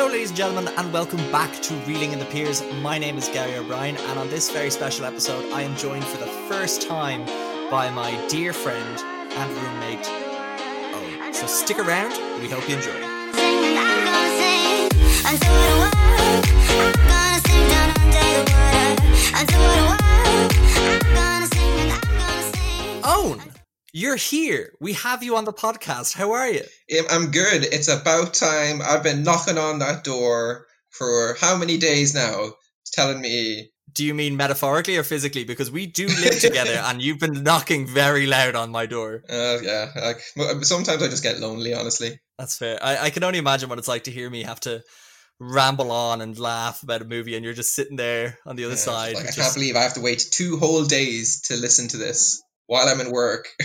Hello, ladies and gentlemen, and welcome back to Reeling in the Piers. My name is Gary O'Brien, and on this very special episode, I am joined for the first time by my dear friend and roommate, Owen. So stick around, we hope you enjoy. Owen, you're here. We have you on the podcast. How are you? I'm good. It's about time. I've been knocking on that door for how many days now, telling me. Do you mean metaphorically or physically? Because we do live together, and you've been knocking very loud on my door. Uh, yeah, m- sometimes I just get lonely. Honestly, That's fair. I, I can only imagine what it's like to hear me have to ramble on and laugh about a movie, and you're just sitting there on the other Yeah, side. like I can't believe I have to wait two whole days to listen to this while I'm in work.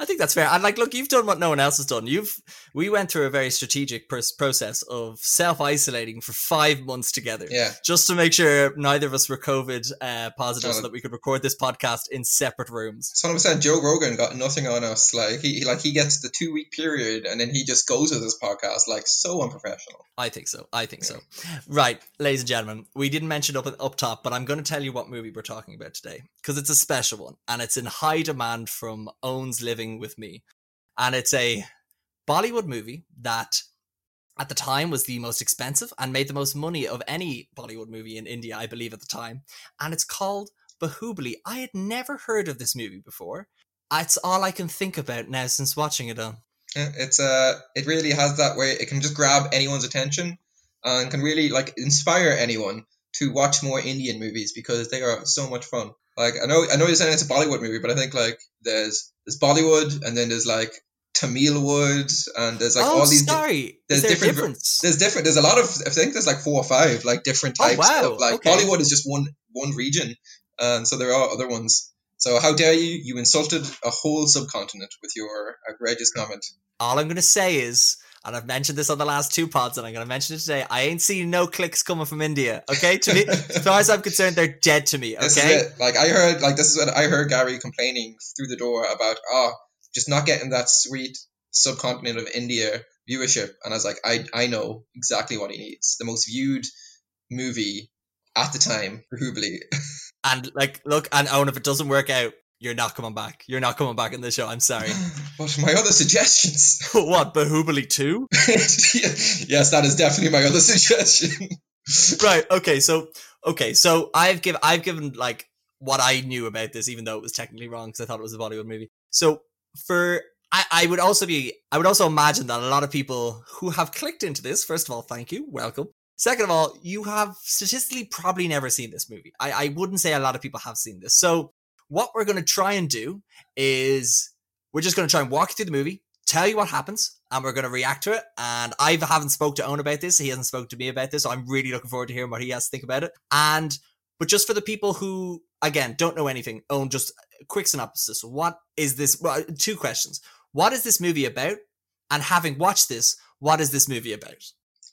I think that's fair. And like, look, you've done what no one else has done. You've we went through a very strategic pers- process of self isolating for five months together, yeah, just to make sure neither of us were COVID uh, positive, so that we could record this podcast in separate rooms. someone said Joe Rogan got nothing on us. Like he, like he gets the two week period and then he just goes with his podcast. Like so unprofessional. I think so. I think so. Right, ladies and gentlemen, we didn't mention up up top, but I'm going to tell you what movie we're talking about today because it's a special one and it's in high demand from Owns Living with Me, and it's a Bollywood movie that at the time was the most expensive and made the most money of any Bollywood movie in India, I believe, at the time, and it's called Bahubali. I had never heard of this movie before. It's all I can think about now since watching it on. It's uh, it really has that way. It can just grab anyone's attention and can really like inspire anyone to watch more Indian movies because they are so much fun. Like I know, I know you're saying it's a Bollywood movie, but I think like there's there's Bollywood and then there's like Tamilwood and there's like oh, all these. sorry. there's there a different there's different. There's a lot of. I think there's like four or five like different types. Oh, types. wow, Of, like okay. Bollywood is just one one region, and so there are other ones. So how dare you? You insulted a whole subcontinent with your outrageous comment. all I'm going to say is, and I've mentioned this on the last two pods, and I'm going to mention it today. I ain't seen no clicks coming from India. Okay, to me, as far as I'm concerned, they're dead to me. Okay. Like I heard, like this is what I heard Gary complaining through the door about. Ah, just not getting that sweet subcontinent of India viewership. And I was like, I I know exactly what he needs. The most viewed movie at the time, Bahubali. and like, look, and Owen, if it doesn't work out, you're not coming back. You're not coming back in the show. I'm sorry. but my other suggestions. what Bahubali two? yes, that is definitely my other suggestion. right. Okay. So okay. So I've given I've given like what I knew about this, even though it was technically wrong because I thought it was a Bollywood movie. So for I, I would also be I would also imagine that a lot of people who have clicked into this, first of all, thank you, welcome. Second of all, you have statistically probably never seen this movie. I, I wouldn't say a lot of people have seen this. So what we're gonna try and do is we're just gonna try and walk you through the movie, tell you what happens, and we're going to react to it. And I haven't spoke to Owen about this. He hasn't spoke to me about this. So I'm really looking forward to hearing what he has to think about it. And but just for the people who again don't know anything, Owen, just quick synopsis. What is this? Well, two questions. What is this movie about? And having watched this, what is this movie about?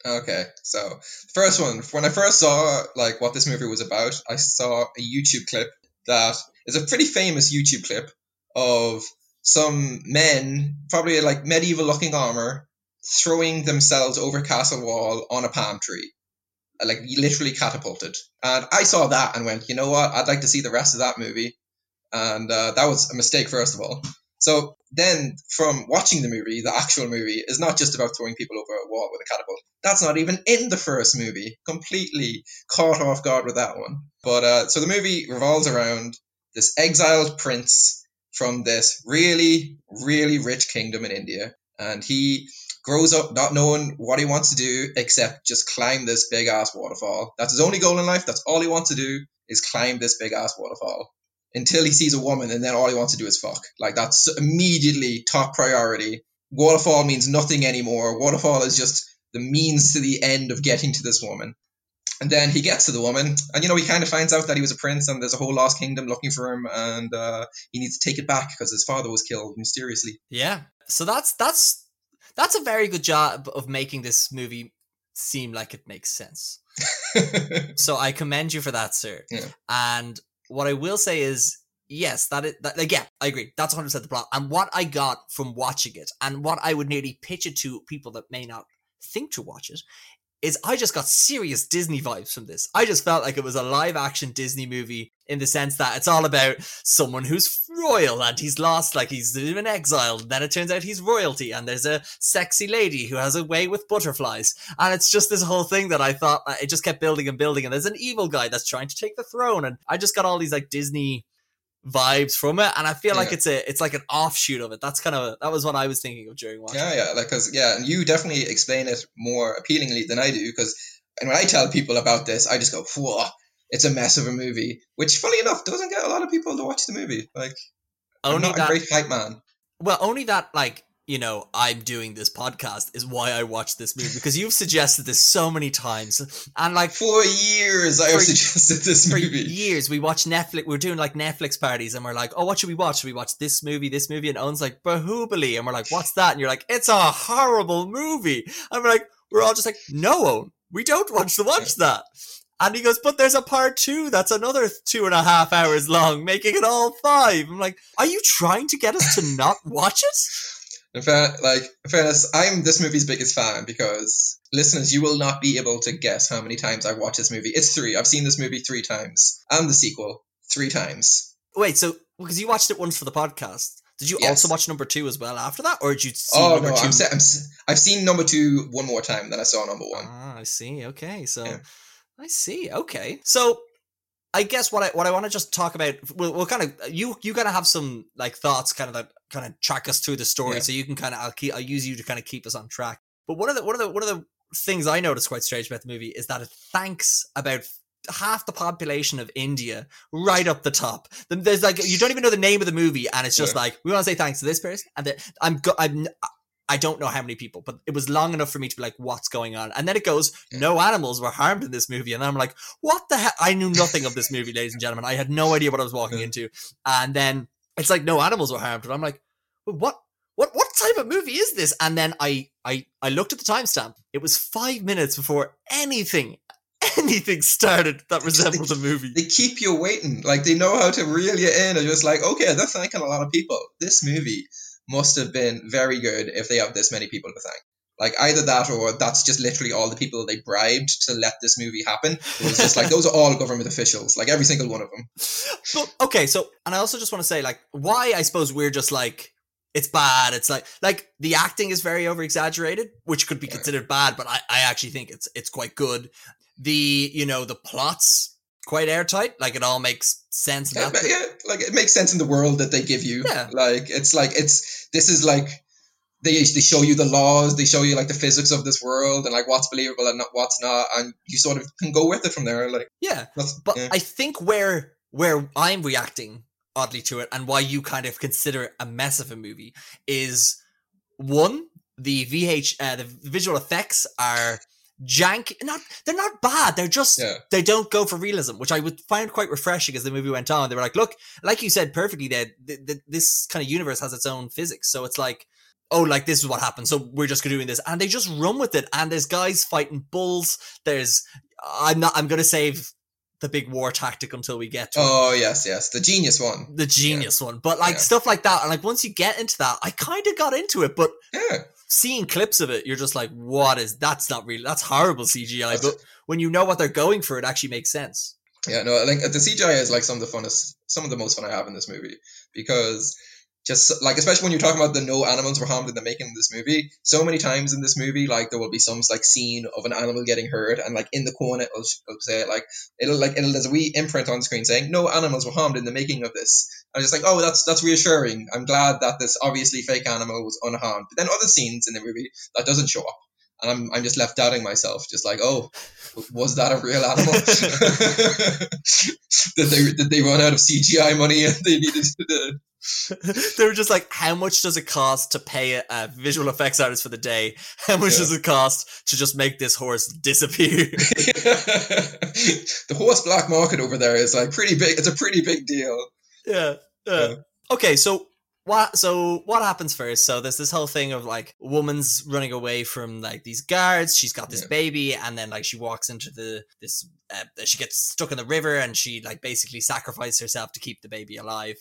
Okay, so first one, when I first saw like what this movie was about, I saw a YouTube clip that is a pretty famous YouTube clip of some men, probably like medieval looking armor, throwing themselves over castle wall on a palm tree. Like literally catapulted. And I saw that and went, you know what? I'd like to see the rest of that movie. And uh, that was a mistake, first of all. So then, from watching the movie, the actual movie is not just about throwing people over a wall with a catapult. That's not even in the first movie. Completely caught off guard with that one. But uh, so the movie revolves around this exiled prince from this really, really rich kingdom in India, and he grows up not knowing what he wants to do except just climb this big ass waterfall. That's his only goal in life. That's all he wants to do is climb this big ass waterfall until he sees a woman, and then all he wants to do is fuck. Like that's immediately top priority. Waterfall means nothing anymore. Waterfall is just the means to the end of getting to this woman. And then he gets to the woman, and you know he kind of finds out that he was a prince, and there's a whole lost kingdom looking for him, and uh, he needs to take it back because his father was killed mysteriously. Yeah. So that's that's that's a very good job of making this movie seem like it makes sense. So I commend you for that, sir. Yeah. And what I will say is, yes, that is that. Like, yeah, I agree. That's 100 percent the plot. And what I got from watching it, and what I would nearly pitch it to people that may not think to watch it, is I just got serious Disney vibes from this. I just felt like it was a live action Disney movie in the sense that it's all about someone who's royal and he's lost, like he's in exile. And then it turns out he's royalty, and there's a sexy lady who has a way with butterflies. And it's just this whole thing that I thought uh, it just kept building and building. And there's an evil guy that's trying to take the throne. And I just got all these like Disney vibes from it and i feel like it's a it's like an offshoot of it that's kind of that was what i was thinking of during watching Yeah, yeah, like because yeah, and you definitely explain it more appealingly than I do. Because and when I tell people about this, I just go, "Whoa, it's a mess of a movie." Which, funny enough, doesn't get a lot of people to watch the movie. Like, I'm only not that a great hype man. Well, only that, like, you know, I'm doing this podcast is why I watched this movie because you've suggested this so many times. And, like, For years, I have suggested this for movie. years, we watch Netflix, we're doing like Netflix parties and we're like, oh, what should we watch? Should we watch this movie, this movie? And Owen's like, Bahubali. And we're like, what's that? And you're like, it's a horrible movie. And we're like, we're all just like, no, Owen, we don't want to watch that. And he goes, but there's a part two that's another two and a half hours long, making it all five. I'm like, are you trying to get us to not watch it? In fact, like fairness, I'm this movie's biggest fan because listeners, you will not be able to guess how many times I've watched this movie. It's three. I've seen this movie three times, and the sequel three times. Wait, so because you watched it once for the podcast, did you Yes. also watch number two as well after that, or did you see oh number no, 2 I'm, se- I'm s- I've seen number two one more time than I saw number one. Ah, I see. Okay, so Yeah. I see. Okay, so I guess what I what I want to just talk about, we'll, we'll kind of you you gotta have some like thoughts, kind of that kind of track us through the story, Yeah. so you can kind of I'll keep I'll use you to kind of keep us on track. But one of the one of the one of the things I noticed quite strange about the movie is that it thanks about half the population of India right up the top. There's like you don't even know the name of the movie, and it's just Yeah. like we want to say thanks to this person, and the, I'm go- I'm I don't know how many people, but it was long enough for me to be like, what's going on? And then it goes, Yeah. no animals were harmed in this movie. And I'm like, what the hell? I knew nothing of this movie, ladies and gentlemen. I had no idea what I was walking Yeah. into. And then it's like, no animals were harmed. And I'm like, well, what? What what type of movie is this? And then I I I looked at the timestamp. It was five minutes before anything anything started that resembled a movie. They keep you waiting. Like they know how to reel you in. And just like, okay, they're thanking a lot of people. This movie must have been very good if they have this many people to thank. Like either that or that's just literally all the people they bribed to let this movie happen. It was just like those are all government officials, like every single one of them. But okay, so and I also just want to say like why I suppose we're just like it's bad. It's like like the acting is very over exaggerated, which could be Yeah. considered bad, but I, I actually think it's it's quite good. The you know the plots quite airtight, like it all makes sense. Yeah, that but bit. yeah, like it makes sense in the world that they give you. Yeah. Like it's like it's this is like they they show you the laws, they show you like the physics of this world and like what's believable and not what's not, and you sort of can go with it from there. Like yeah. But yeah. I think where where I'm reacting oddly to it, and why you kind of consider it a mess of a movie, is one the VH uh, the visual effects are jank. Not they're not bad. They're just Yeah. they don't go for realism, which I would find quite refreshing as the movie went on. They were like, look, like you said perfectly, that th- th- this kind of universe has its own physics, so it's like. Oh, like this is what happened. So we're just doing this, and they just run with it. And there's guys fighting bulls. There's, I'm not. I'm gonna save the big war tactic until we get to it Oh yes, yes, the genius one. the genius one. But like Yeah. stuff like that, and like once you get into that, I kind of got into it. But Yeah, seeing clips of it, you're just like, what is that's not real. That's horrible CGI. That's- but when you know what they're going for, it actually makes sense. yeah. No, I think the CGI is like some of the funnest, some of the most fun I have in this movie because just like especially when you're talking about the no animals were harmed in the making of this movie. So many times in this movie, like there will be some like scene of an animal getting hurt, and like in the corner it'll, it'll say like it'll like it'll there's a wee imprint on screen saying no animals were harmed in the making of this. I'm just like, oh, that's that's reassuring. I'm glad that this obviously fake animal was unharmed. But then other scenes in the movie that doesn't show up, and I'm I'm just left doubting myself, just like, oh, was that a real animal? did they did they run out of CGI money and they needed to? they were just like, how much does it cost to pay a, a visual effects artist for the day? How much Yeah. does it cost to just make this horse disappear? the horse black market over there is like pretty big. It's a pretty big deal. yeah, yeah. Yeah. Okay, so what? So what happens first? So there's this whole thing of like woman's running away from like these guards. She's got this Yeah. baby, and then like she walks into the this. Uh, she gets stuck in the river, and she like basically sacrifices herself to keep the baby alive.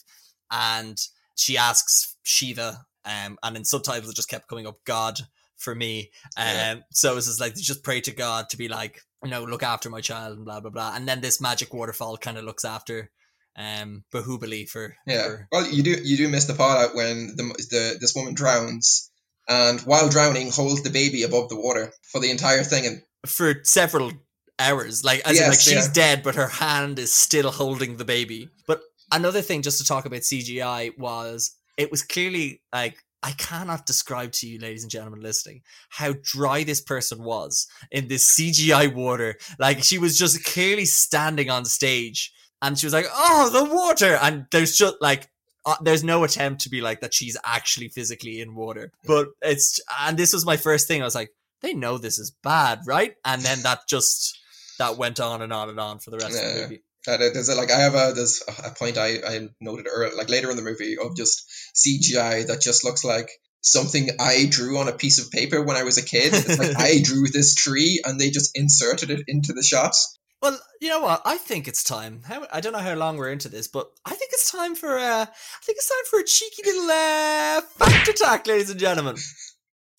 And she asks Shiva, um, and in subtitles it just kept coming up God for me. Um, Yeah. so it's just like just pray to God to be like, you know, look after my child and blah blah blah. And then this magic waterfall kind of looks after um Bahubali for, Yeah. for Well, you do you do miss the part out when the, the this woman drowns, and while drowning, holds the baby above the water for the entire thing, and for several hours. Like as in, like she's yeah. dead, but her hand is still holding the baby. But another thing, just to talk about CGI, was it was clearly like I cannot describe to you, ladies and gentlemen listening, how dry this person was in this CGI water. Like she was just clearly standing on stage, and she was like, "Oh, the water!" And there's just like. Uh, there's no attempt to be like that she's actually physically in water but it's and this was my first thing i was like they know this is bad, right? And then that just that went on and on and on for the rest of the movie. Uh, there's a, like I have a there's a point I I noted earlier, like later in the movie of just CGI that just looks like something I drew on a piece of paper when I was a kid. It's like I drew this tree and they just inserted it into the shot. Well, you know what? I think it's time. How, I don't know how long we're into this, but I think it's time for uh, I think it's time for a cheeky little uh, fact attack, ladies and gentlemen.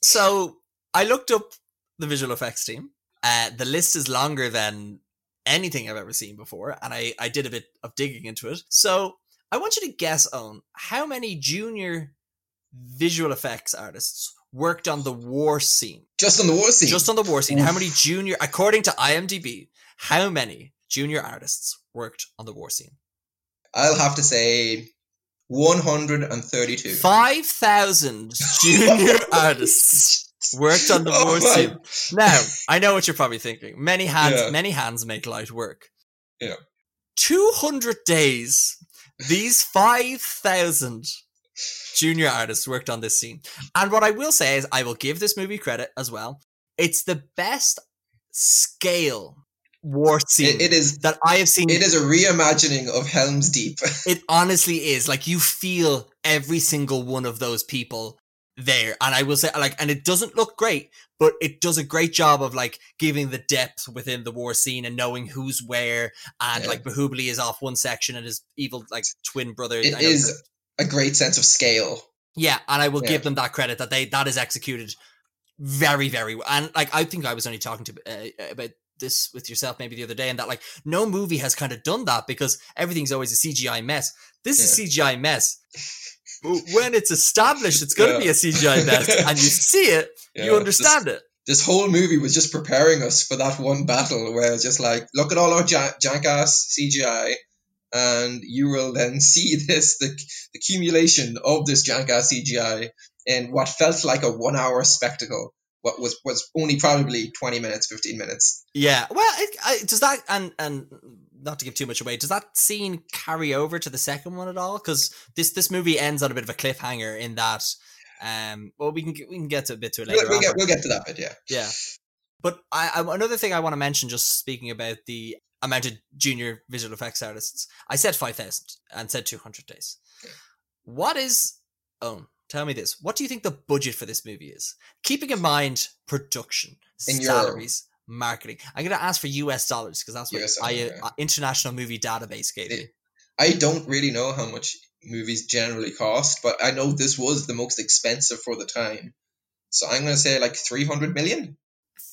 So I looked up the visual effects team. Uh, the list is longer than anything I've ever seen before, and I I did a bit of digging into it. So I want you to guess, Owen, how many junior visual effects artists worked on the war scene? Just on the war scene. Just on the war scene, how many junior, according to IMDb, how many junior artists worked on the war scene? I'll have to say 132. 5,000 junior artists worked on the Oh war scene. Now, I know what you're probably thinking. Many hands, Yeah. many hands make light work. Yeah. 200 days, these 5,000 junior artists worked on this scene. And what I will say is, I will give this movie credit as well. It's the best scale war scene It, it is that I have seen. it is a reimagining of Helm's Deep. It honestly is. Like you feel every single one of those people there. And I will say like and it doesn't look great, but it does a great job of like giving the depth within the war scene and knowing who's where and Yeah. like Bahubali is off one section and his evil like twin brother It is a great sense of scale. yeah, and I will Yeah. give them that credit that they that is executed very very well. And like I think I was only talking to uh, about this with yourself maybe the other day, and that like no movie has kind of done that because everything's always a CGI mess. This is CGI mess. When it's established, it's going to Yeah. be a CGI mess, and you see it, you Yeah, understand it. This whole movie was just preparing us for that one battle where it's just like, look at all our ja- jackass CGI, and you will then see this the, the accumulation of this jackass CGI in what felt like a one hour spectacle. What was was only probably twenty minutes, fifteen minutes. Yeah. Well, it, I, does that and and not to give too much away, does that scene carry over to the second one at all? Because this this movie ends on a bit of a cliffhanger in that. Um. Well, we can get- we can get to a bit to it later. We'll, we'll get we'll get to that bit, yeah. Yeah. But I, I another thing I want to mention, just speaking about the amount of junior visual effects artists, I said five thousand and said two hundred days. Okay. What is? Oh, tell me this. What do you think the budget for this movie is? Keeping in mind production, In salaries, marketing. I'm going to ask for US dollars because that's what US I, uh, International Movie Database gave It- me. I don't really know how much movies generally cost, but I know this was the most expensive for the time. So I'm going to say like 300 million.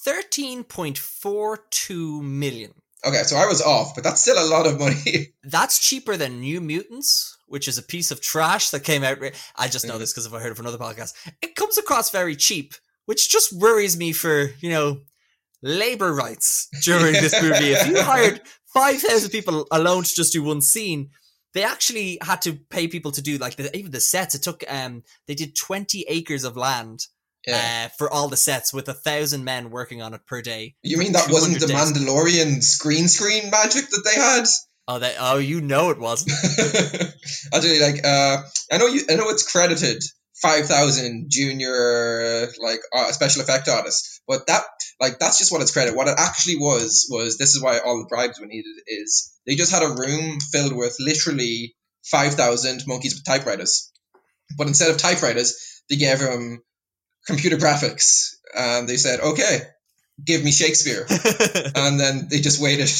Thirteen point four two million. Okay, so I was off, but that's still a lot of money. That's cheaper than New Mutants, which is a piece of trash that came out. re- I just know Mhm. this because if I heard of another podcast, it comes across very cheap, which just worries me for you know labor rights during this movie. If you hired five thousand people alone to just do one scene, they actually had to pay people to do like the, even the sets. It took um they did twenty acres of land. yeah. Uh, for all the sets with a thousand men working on it per day. you mean that wasn't the days. Mandalorian green screen magic that they had? Oh, they, oh, you know it wasn't. Actually, like uh, I know you, I know it's credited five thousand junior like uh, special effect artists, but that like that's just what it's credited. What it actually was was this is why all the bribes were needed is they just had a room filled with literally five thousand monkeys with typewriters, but instead of typewriters, they gave them computer graphics, and they said, "Okay, give me Shakespeare." and then they just waited.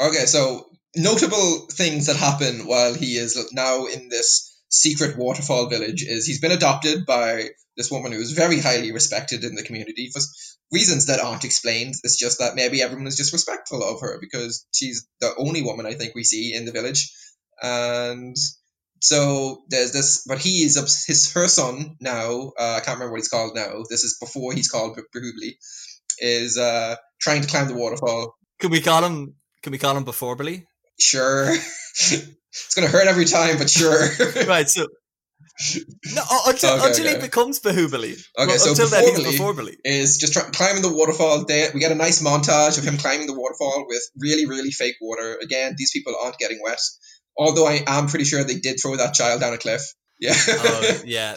Okay, so notable things that happen while he is now in this secret waterfall village is he's been adopted by this woman who is very highly respected in the community for reasons that aren't explained. It's just that maybe everyone is just respectful of her because she's the only woman I think we see in the village, and so there's this. But he is his her son now. Uh, I can't remember what he's called now. This is before he's called B- Bahubali. Is uh, trying to climb the waterfall. Can we call him? Can we call him before Billy? Sure, it's gonna hurt every time, but sure. right. So. No, until, Okay, until okay. he becomes Bahubali. Okay, so until then, he's Bahubali- before Billy. is just try- climbing the waterfall. They, we get a nice montage of him climbing the waterfall with really, really fake water. Again, these people aren't getting wet. Although I am pretty sure they did throw that child down a cliff. Yeah. oh yeah.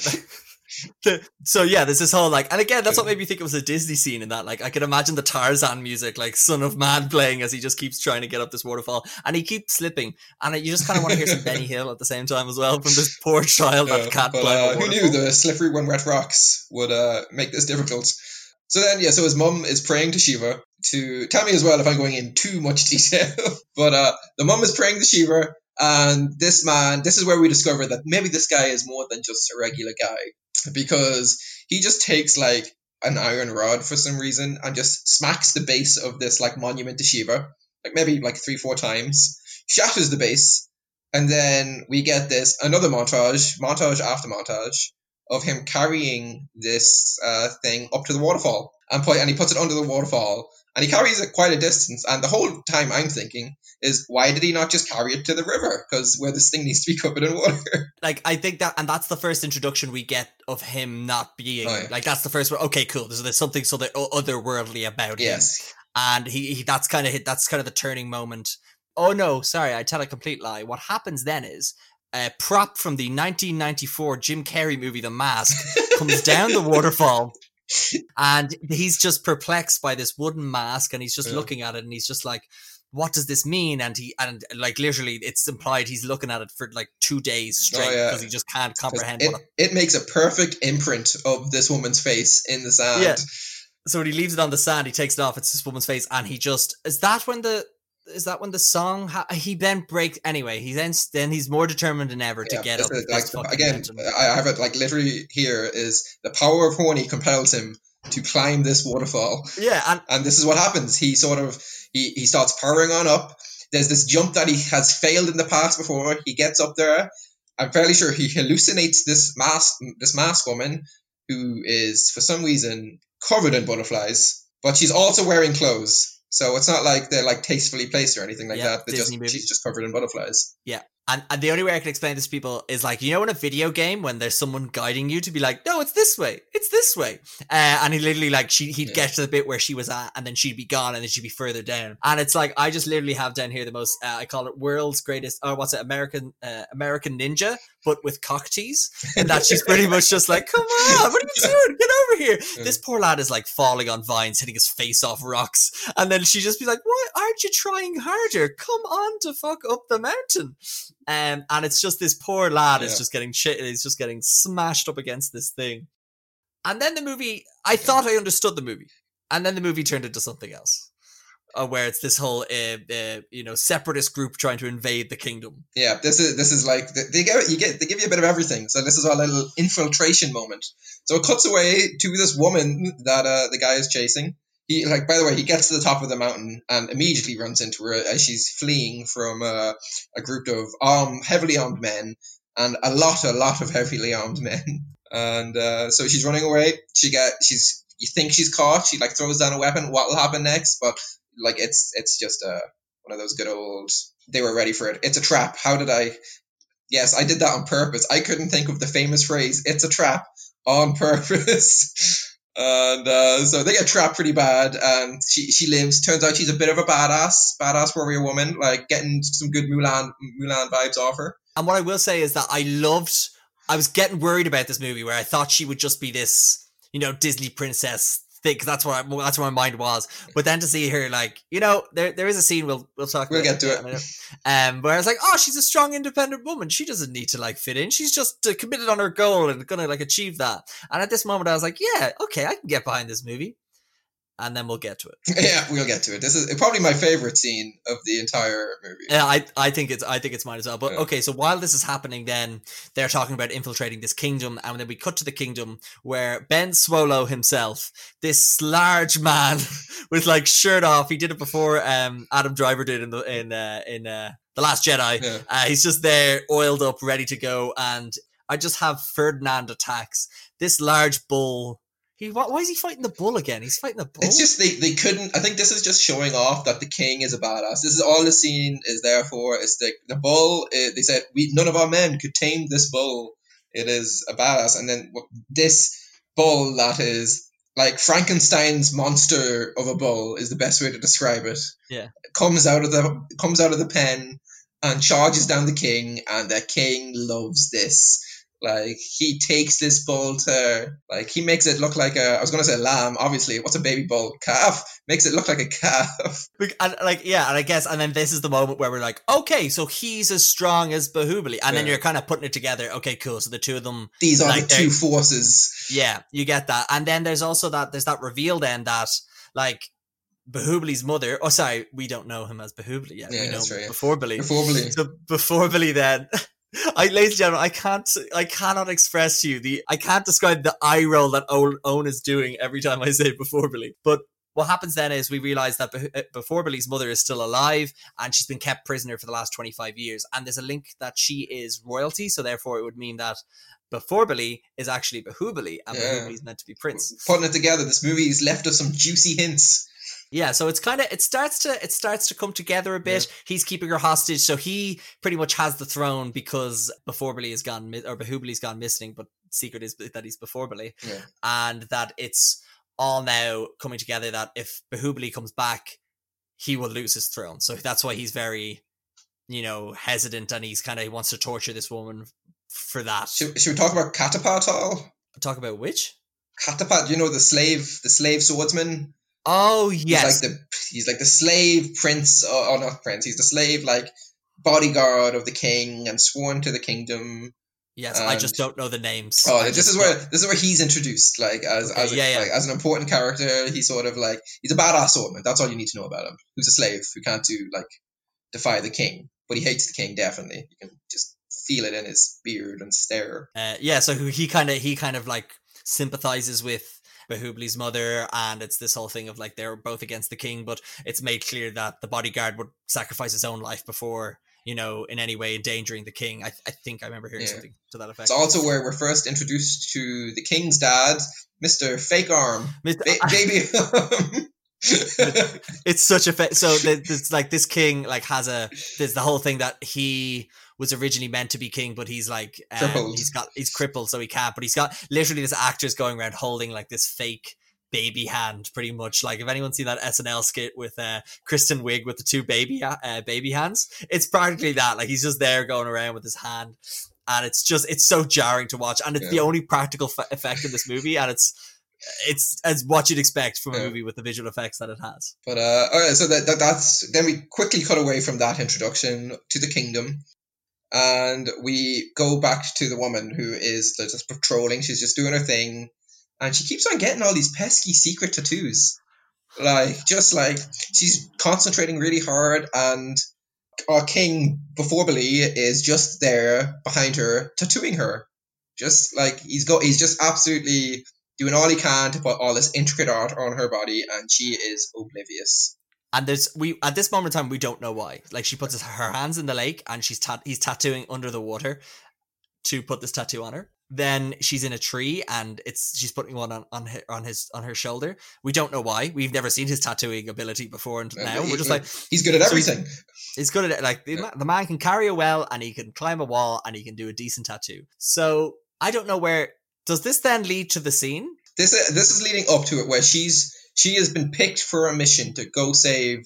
The- so yeah, there's this whole like, and again, that's what made me think it was a Disney scene in that. Like, I could imagine the Tarzan music, like "Son of Man" playing as he just keeps trying to get up this waterfall, and he keeps slipping, and you just kind of want to hear some Benny Hill at the same time as well from this poor child that can't but, climb. uh, who knew the slippery when wet rocks would uh, make this difficult? So then, yeah, so his mum is praying to Shiva to tell me as well if I'm going in too much detail. but uh, the mum is praying to Shiva, and this man, this is where we discover that maybe this guy is more than just a regular guy because he just takes like an iron rod for some reason and just smacks the base of this like monument to Shiva, like maybe like three, four times, shatters the base, and then we get this another montage, montage after montage of him carrying this uh, thing up to the waterfall and put, and he puts it under the waterfall and he carries it quite a distance. And the whole time I'm thinking is why did he not just carry it to the river? Because where this thing needs to be covered in water. like I think that, and that's the first introduction we get of him not being Oh, yeah. like that's the first one. Okay, cool. There's, there's something so that otherworldly about him. yes. and he, he that's kind of hit that's kind of the turning moment oh no sorry i tell a complete lie what happens then is a prop from the 1994 jim carrey movie the mask comes down the waterfall and he's just perplexed by this wooden mask and he's just Yeah. looking at it and he's just like what does this mean and he and like literally it's implied he's looking at it for like two days oh, straight Oh, yeah. because he just can't comprehend It, what it makes a perfect imprint of this woman's face in the sand. Yeah. so when he leaves it on the sand, he takes it off. It's this woman's face, and he just is that when the is that when the song ha- he then breaks anyway. He then then he's more determined than ever to get up. like, again, mountain. I have it like literally here is the power of horny compels him to climb this waterfall. yeah, and and this is what happens he sort of he, he starts powering on up there's this jump that he has failed in the past before he gets up there i'm fairly sure he hallucinates this mask this mask woman who is for some reason covered in butterflies but she's also wearing clothes so it's not like they're like tastefully placed or anything like Yeah, that. They're just Disney movie. she's just covered in butterflies. And, and the only way I can explain this to people is like, you know, in a video game when there's someone guiding you to be like, no, it's this way, it's this way. Uh, and he literally like, she, he'd Yeah. get to the bit where she was at and then she'd be gone and then she'd be further down. And it's like, I just literally have down here the most, uh, I call it world's greatest, or what's it, American, uh, American Ninja, but with cock. And that she's pretty much just like, come on, what are you doing? Get over here. Yeah. This poor lad is like falling on vines, hitting his face off rocks. And then she just be like, why aren't you trying harder? Come on to fuck up the mountain. Um, and it's just this poor lad is just getting shit. He's just getting smashed up against this thing. And then the movie, I thought I understood the movie, and then the movie turned into something else, uh, where it's this whole, uh, uh, you know, separatist group trying to invade the kingdom. yeah this is this is like they- give you get they give you a bit of everything. So this is our little infiltration moment. So it cuts away to this woman that uh, the guy is chasing. He like by the way he gets to the top of the mountain and immediately runs into her as she's fleeing from uh, a group of armed heavily armed men and a lot a lot of heavily armed men and uh, so she's running away. She get she's you think she's caught. She like throws down a weapon. What will happen next? But like it's it's just uh one of those good old they were ready for it. It's a trap. How did i yes i did that on purpose. I couldn't think of the famous phrase it's a trap on purpose. And uh, so they get trapped pretty bad. And she, she lives. Turns out she's a bit of a badass badass warrior woman like getting some good mulan mulan vibes off her. And what I will say is that I loved. I was getting worried about this movie where I thought she would just be this, you know, Disney princess thing. 'cause that's what I, that's where my mind was. But then to see her, like, you know, there there is a scene we'll we'll talk. We'll about get to in a minute. Um, where I was like, oh, she's a strong, independent woman. She doesn't need to like fit in. She's just uh, committed on her goal and gonna like achieve that. And at this moment, I was like, yeah, okay, I can get behind this movie. And then we'll get to it. yeah, we'll get to it. This is probably my favorite scene of the entire movie. Yeah, I, I think it's I think it's mine as well. But Yeah. okay, so while this is happening, then they're talking about infiltrating this kingdom, and then we cut to the kingdom where Ben Swallow himself, this large man with like shirt off, he did it before um Adam Driver did in the in uh, in uh, the Last Jedi. Yeah. Uh, he's just there, oiled up, ready to go, and I just have Ferdinand attacks this large bull. He why, why is he fighting the bull again? He's fighting the bull. It's just they, they couldn't. I think this is just showing off that the king is a badass. This is all the scene is there for. It's the the bull. eh, they said we none of our men could tame this bull. It is a badass, and then this bull that is like Frankenstein's monster of a bull is the best way to describe it. Yeah. comes out of the comes out of the pen and charges down the king, and the king loves this. Like he takes this bull to like he makes it look like a I was gonna say lamb, obviously. What's a baby bull? Calf. Makes it look like a calf. And like yeah, and I guess and then this is the moment where we're like, okay, so he's as strong as Bahubali, and then you're kind of putting it together. Okay, cool. So the two of them, These are Like the two forces. yeah, you get that. And then there's also that there's that reveal then that like Bahubali's mother. Oh, sorry, we don't know him as Bahubali yet. Yeah, we know that's him yeah. before Billy. Before Billy. So before Billy, then. I, ladies and gentlemen, I can't, I cannot express to you the, I can't describe the eye roll that Owen, is doing every time I say before Billy. But what happens then is we realize that Beh- uh, before Billy's mother is still alive and she's been kept prisoner for the last 25 years. And there's a link that she is royalty. So therefore it would mean that before Billy is actually Bahubali and Yeah. Bahubali's meant to be Prince. Putting it together, this movie's left us some juicy hints. Yeah, so it's kind of it starts to it starts to come together a bit. He's keeping her hostage, so he pretty much has the throne because before Billy has gone or Bahubali's gone missing, but secret is that he's before Billy, Yeah. and that it's all now coming together that if Bahubali comes back, he will lose his throne. So that's why he's very, you know, hesitant and he's kind of he wants to torture this woman for that. Should, should we talk about Kattappa at all? Talk about which? Kattappa, you know the slave, the slave swordsman. Oh yes, He's like the he's like the slave prince, or, or not prince. He's the slave like bodyguard of the king and sworn to the kingdom. yes. I just don't know the names. Oh, I this is where this is where he's introduced, like as Okay, as a, yeah, yeah. like as an important character. He's sort of like he's a badass swordsman. That's all you need to know about him. Who's a slave who can't do like defy the king, but he hates the king definitely. You can just feel it in his beard and stare. Uh, yeah, so he kind of he kind of like sympathizes with Bahubali's mother, and it's this whole thing of like they're both against the king, but it's made clear that the bodyguard would sacrifice his own life before you know in any way endangering the king. I, I think I remember hearing Yeah. something to that effect. It's also where we're first introduced to the king's dad, Mister Fake Arm, Mr. ba- baby. it's such a fa- so it's like this king like has a there's the whole thing that he was originally meant to be king but he's like um, he's got he's crippled so he can't but he's got literally this actor's going around holding like this fake baby hand pretty much. Like if anyone's seen that SNL skit with uh Kristen Wiig with the two baby uh, baby hands it's practically that. Like he's just there going around with his hand and it's just it's so jarring to watch and it's the only practical fa- effect in this movie and it's it's as what you'd expect from a Yeah. movie with the visual effects that it has. But uh, all right, so that, that that's then we quickly cut away from that introduction to the kingdom, and we go back to the woman who is just patrolling. She's just doing her thing, and she keeps on getting all these pesky secret tattoos. Like just like she's concentrating really hard, and our king before Billy is just there behind her, tattooing her. Just like he's go, he's just absolutely doing all he can to put all this intricate art on her body, and she is oblivious. And there's we at this moment in time we don't know why. Like she puts her hands in the lake and she's tat- he's tattooing under the water to put this tattoo on her. Then she's in a tree and it's she's putting one on on his, on his on her shoulder. We don't know why. We've never seen his tattooing ability before and uh, now. We're just like he's good at So he's- everything. he's good at it. Like the, ma- the man can carry a well and he can climb a wall and he can do a decent tattoo. So I don't know where does this then lead to the scene? This is, this is leading up to it where she's she has been picked for a mission to go save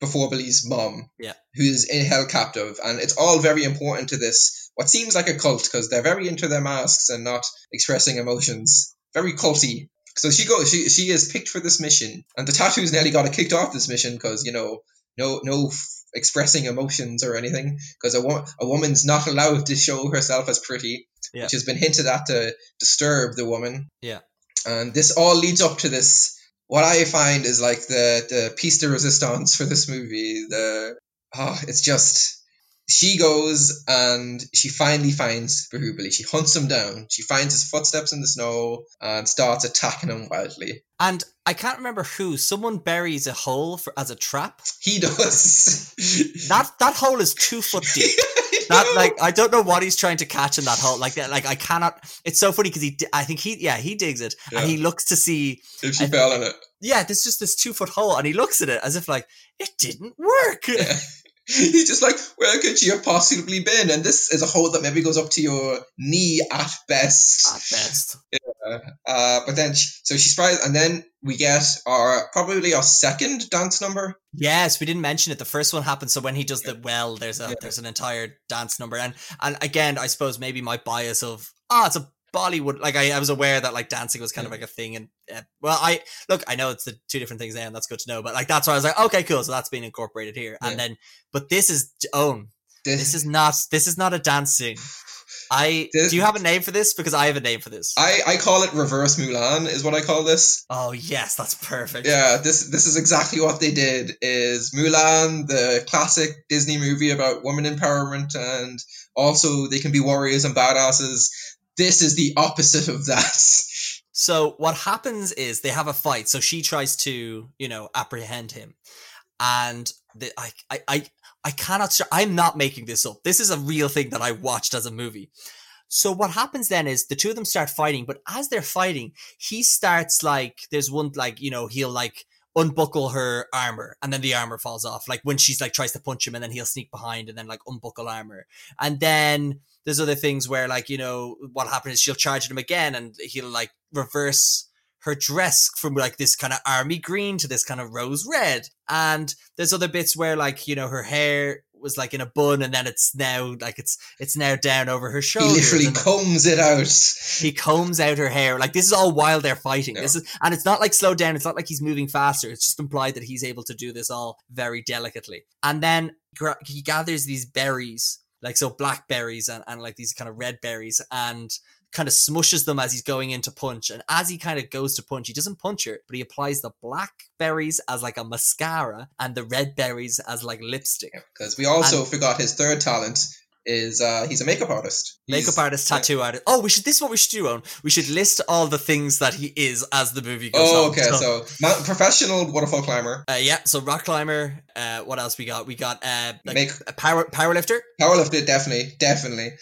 before Billy's mom, Yeah. who's in hell captive, and it's all very important to this. What seems like a cult because they're very into their masks and not expressing emotions. Very culty. So she goes. She she is picked for this mission, and the tattoos nearly got kicked off this mission because you know no no f- expressing emotions or anything because a, wo- a woman's not allowed to show herself as pretty, Yeah. which has been hinted at to disturb the woman. Yeah. And this all leads up to this what I find is like the the piece de resistance for this movie. The oh, it's just she goes and she finally finds Bahubali. She hunts him down. She finds his footsteps in the snow and starts attacking him wildly. And I can't remember who. Someone buries a hole for, as a trap. He does. That that hole is two foot deep. That like I don't know what he's trying to catch in that hole. Like that, like I cannot. It's so funny because he. I think he. Yeah, he digs it Yeah. and he looks to see. if she fell in it. Yeah, there's just this two foot hole, and he looks at it as if like it didn't work. Yeah. He's just like, where could she have possibly been? And this is a hole that maybe goes up to your knee at best. At best. Uh, but then, she, so she's surprised, and then we get our probably our second dance number. Yes, we didn't mention it. The first one happened. So when he does the well, there's a Yeah. there's an entire dance number, and and again, I suppose maybe my bias of ah, it's a Bollywood. Like I, I was aware that like dancing was kind of like a thing, and uh, well, I look, I know it's the two different things now, and that's good to know. But like that's why I was like, okay, cool. So that's being incorporated here, Yeah. and then but this is own. This, This is not this is not a dancing. I This- do you have a name for this? Because I have a name for this. I, I call it reverse Mulan, is what I call this. oh yes, that's perfect. Yeah, this this is exactly what they did. Is Mulan the classic Disney movie about woman empowerment and also they can be warriors and badasses. This is the opposite of that. So what happens is they have a fight. So she tries to, you know, apprehend him, and the, I, I, I, I cannot. I'm not making this up. This is a real thing that I watched as a movie. So what happens then is the two of them start fighting, but as they're fighting, he starts like there's one like you know he'll like unbuckle her armor and then the armor falls off like when she's like tries to punch him and then he'll sneak behind and then like unbuckle armor and then there's other things where like you know what happens is she'll charge at him again and he'll like reverse her dress from like this kind of army green to this kind of rose red and there's other bits where like you know her hair was like in a bun and then it's now like it's it's now down over her shoulder. He literally combs it out. he combs out her hair like this is all while they're fighting Yeah. this is and it's not like slowed down it's not like he's moving faster it's just implied that he's able to do this all very delicately and then he gathers these berries like so blackberries and, and like these kind of red berries and kind of smushes them as he's going in to punch. And as he kind of goes to punch he doesn't punch her but he applies the blackberries as like a mascara and the red berries as like lipstick. Because we also forgot his third talent is uh, he's a makeup artist. Makeup He's- artist, tattoo artist. Oh, we should. This is what we should do. On we should list all the things that he is as the movie goes Oh, on. okay. So, professional waterfall climber, uh, yeah. So rock climber. Uh, what else we got? We got uh, like make a power powerlifter, powerlifter, definitely, definitely.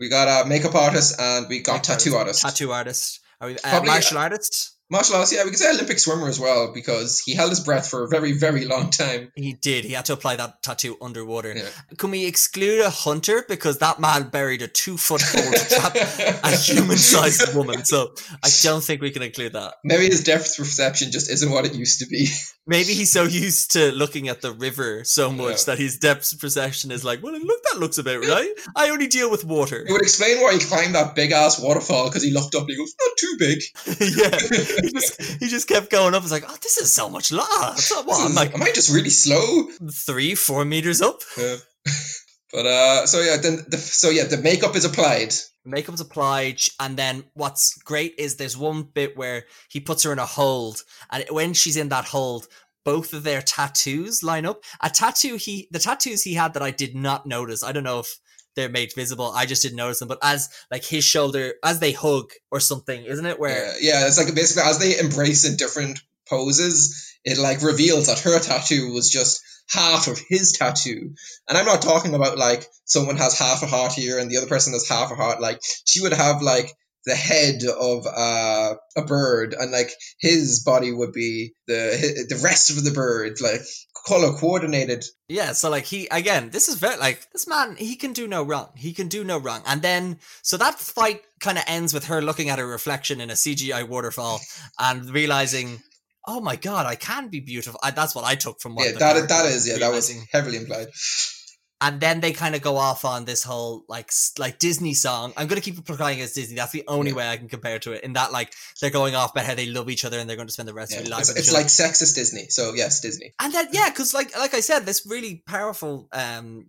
We got a makeup artist and we got tattoo artist. tattoo artist. Are we, uh, Probably, martial artist. Martial arts, yeah, we could say Olympic swimmer as well because he held his breath for a very, very long time. He did. He had to apply that tattoo underwater. Yeah. Can we exclude a hunter because that man buried a two foot hole to trap a human sized woman? So I don't think we can include that. Maybe his depth perception just isn't what it used to be. Maybe he's so used to looking at the river so much Yeah. that his depth perception is like, well, look, that looks about right. I only deal with water. It would explain why he climbed that big ass waterfall because he looked up and he goes, "Not too big." yeah, he just he just kept going up. It's like, oh, this is so much not what I'm like am I just really slow? three, four meters up. Yeah. but uh, so yeah, then the, so yeah, the makeup is applied. Makeup's applied, and then what's great is there's one bit where he puts her in a hold, and when she's in that hold, both of their tattoos line up. A tattoo he, the tattoos he had that I did not notice. I don't know if they're made visible. I just didn't notice them. But as like his shoulder, as they hug or something, isn't it? Where Yeah, yeah, it's like basically as they embrace in different poses, it like reveals that her tattoo was just half of his tattoo. And I'm not talking about like someone has half a heart here and the other person has half a heart. Like she would have like the head of uh, a bird, and like his body would be the the rest of the bird, like color coordinated. Yeah, so like he again, this is very like this man. He can do no wrong. He can do no wrong. And then so that fight kind of ends with her looking at her reflection in a CGI waterfall and realizing, oh my god, I can be beautiful. I, that's what I took from what. Yeah, that that is yeah, that was heavily implied. And then they kind of go off on this whole like like Disney song. I'm gonna keep applying it as Disney. That's the only Yeah. way I can compare to it. In that like they're going off about how they love each other and they're going to spend the rest Yeah, of their lives. it's, with each it's like sexist Disney. So yes, Disney. and then yeah because like like i said this really powerful um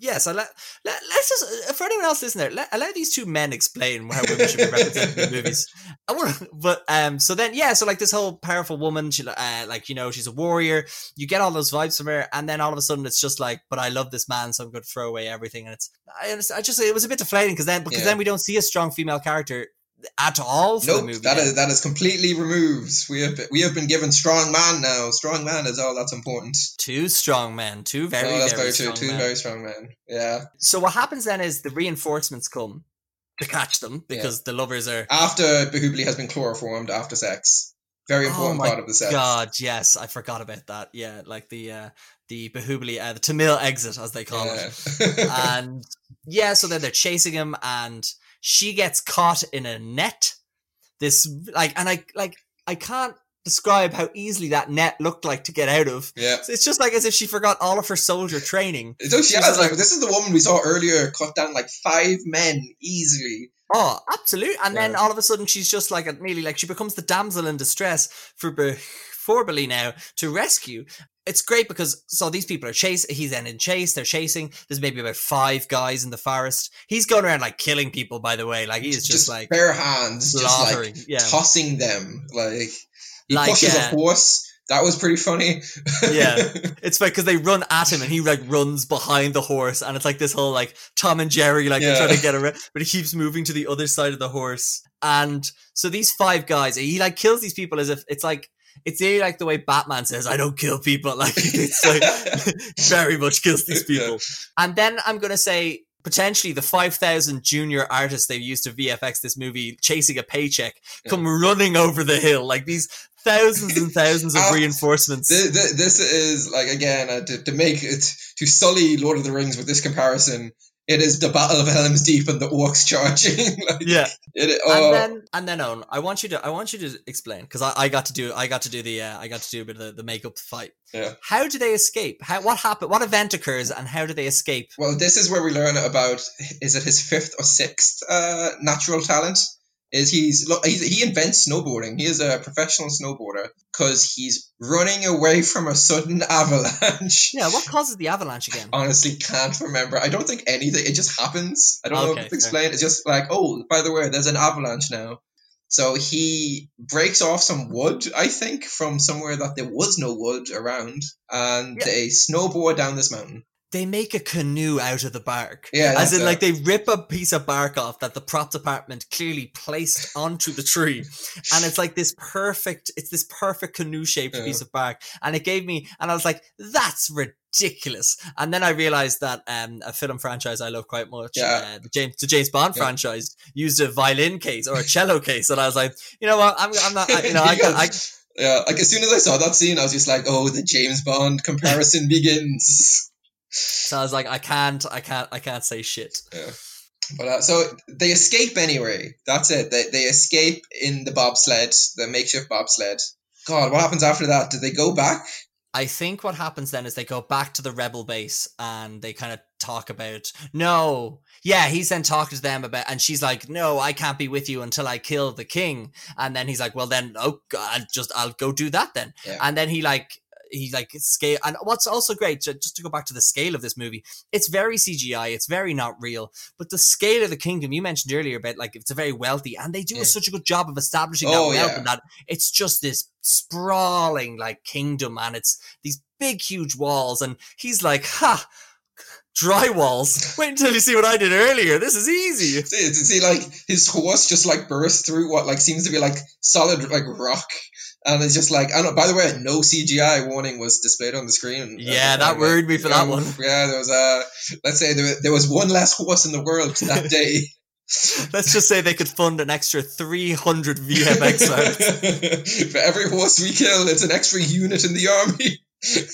Yes, I let, let let's just uh, for anyone else listening there, let, allow these two men explain how women should be represented in movies. I want, but um, so then yeah, so like this whole powerful woman, she uh, like you know she's a warrior. You get all those vibes from her, and then all of a sudden it's just like, but I love this man, so I'm going to throw away everything. And it's I, I just it was a bit deflating because then because Yeah. then we don't see a strong female character at all for the Nope, movie. that is that is completely removed. We have we have been given strong man now. Strong man is all that's important. two strong men, two very oh, that's very, very, strong Two men. very strong men. Yeah. So what happens then is the reinforcements come to catch them because the lovers are. After Bahubali has been chloroformed after sex. Very Oh important my part of the sex. God, yes, I forgot about that. Yeah, like the uh, the Bahubali, uh, the Tamil exit as they call it. And yeah, so then they're chasing him, and she gets caught in a net. This like, and I like, I can't describe how easily that net looked like to get out of. yeah. It's just like as if she forgot all of her soldier training. So she has like- like this is the woman we saw earlier cut down like five men easily. Oh, absolute. And then all of a sudden she's just like a, nearly like she becomes the damsel in distress for Be- Forbally now to rescue. It's great because so these people are chase. He's then in chase. They're chasing. There's maybe about five guys in the forest. He's going around like killing people. By the way, like he's just, like bare hands, just like yeah, tossing them. Like he Like, pushes uh, a horse. That was pretty funny. Yeah. it's like because they run at him and he like runs behind the horse, and it's like this whole like Tom and Jerry like Yeah. trying to get around, but he keeps moving to the other side of the horse. And so these five guys, he like kills these people as if it's like it's really like the way Batman says, "I don't kill people." Like it's like very much kills these Yeah. people. And then I'm gonna say potentially the 5,000 junior artists they used to VFX this movie chasing a paycheck come running over the hill like these thousands and thousands of Ah, reinforcements. Th- th- this is like again uh, to, to make it to sully Lord of the Rings with this comparison. It is the Battle of Helm's Deep and the orcs charging. like, yeah. it, oh, and then and then on i want you to i want you to explain because I, I got to do i got to do the uh, i got to do a bit of the, the makeup fight Yeah. how do they escape how what happened what event occurs and how do they escape well, this is where we learn about is it his fifth or sixth uh, natural talent? Is he's he's, he invents snowboarding. He is a professional snowboarder because he's running away from a sudden avalanche. yeah what causes the avalanche again honestly can't remember. I don't think anything. It just happens. I don't know Okay, if it's explained. It's just like, oh, by the way, there's an avalanche now. So he breaks off some wood, I think, from somewhere that there was no wood around, and Yeah. they snowboard down this mountain. They make a canoe out of the bark Yeah, as in like they rip a piece of bark off that the prop department clearly placed onto the tree and it's like this perfect it's this perfect canoe shaped Yeah. piece of bark and it gave me and i was like that's ridiculous and then i realized that um a film franchise i love quite much Yeah. uh, the james the james bond Yeah. franchise used a violin case or a cello case and i was like you know what i'm, I'm not I, you know I, got- I yeah, like as soon as I saw that scene, I was just like, oh, the James Bond comparison begins. So i was like i can't i can't i can't say shit But uh, so they escape anyway. That's it. They they escape in the bobsled, the makeshift bobsled. God, what happens after that? Do they go back? I think what happens then is they go back to the rebel base and they kind of talk about no, yeah, he's then talking to them about, and she's like, no, I can't be with you until I kill the king, and then he's like, well then, oh, I'll just I'll go do that then, Yeah. and then he like he like scale and what's also great just to go back to the scale of this movie it's very cgi it's very not real but the scale of the kingdom you mentioned earlier about like it's a very wealthy and they do Yeah. such a good job of establishing Oh, that wealth yeah. and that it's just this sprawling like kingdom and it's these big huge walls and he's like ha dry walls wait until you see what i did earlier this is easy See, see, like his horse just like burst through what like seems to be like solid like rock, and it's just like I don't. By the way, no CGI warning was displayed on the screen. Yeah, that worried me for that Um, one. Yeah, there was a let's say there, there was one less horse in the world that day. let's just say they could fund an extra 300 vfx rounds For every horse we kill, it's an extra unit in the army.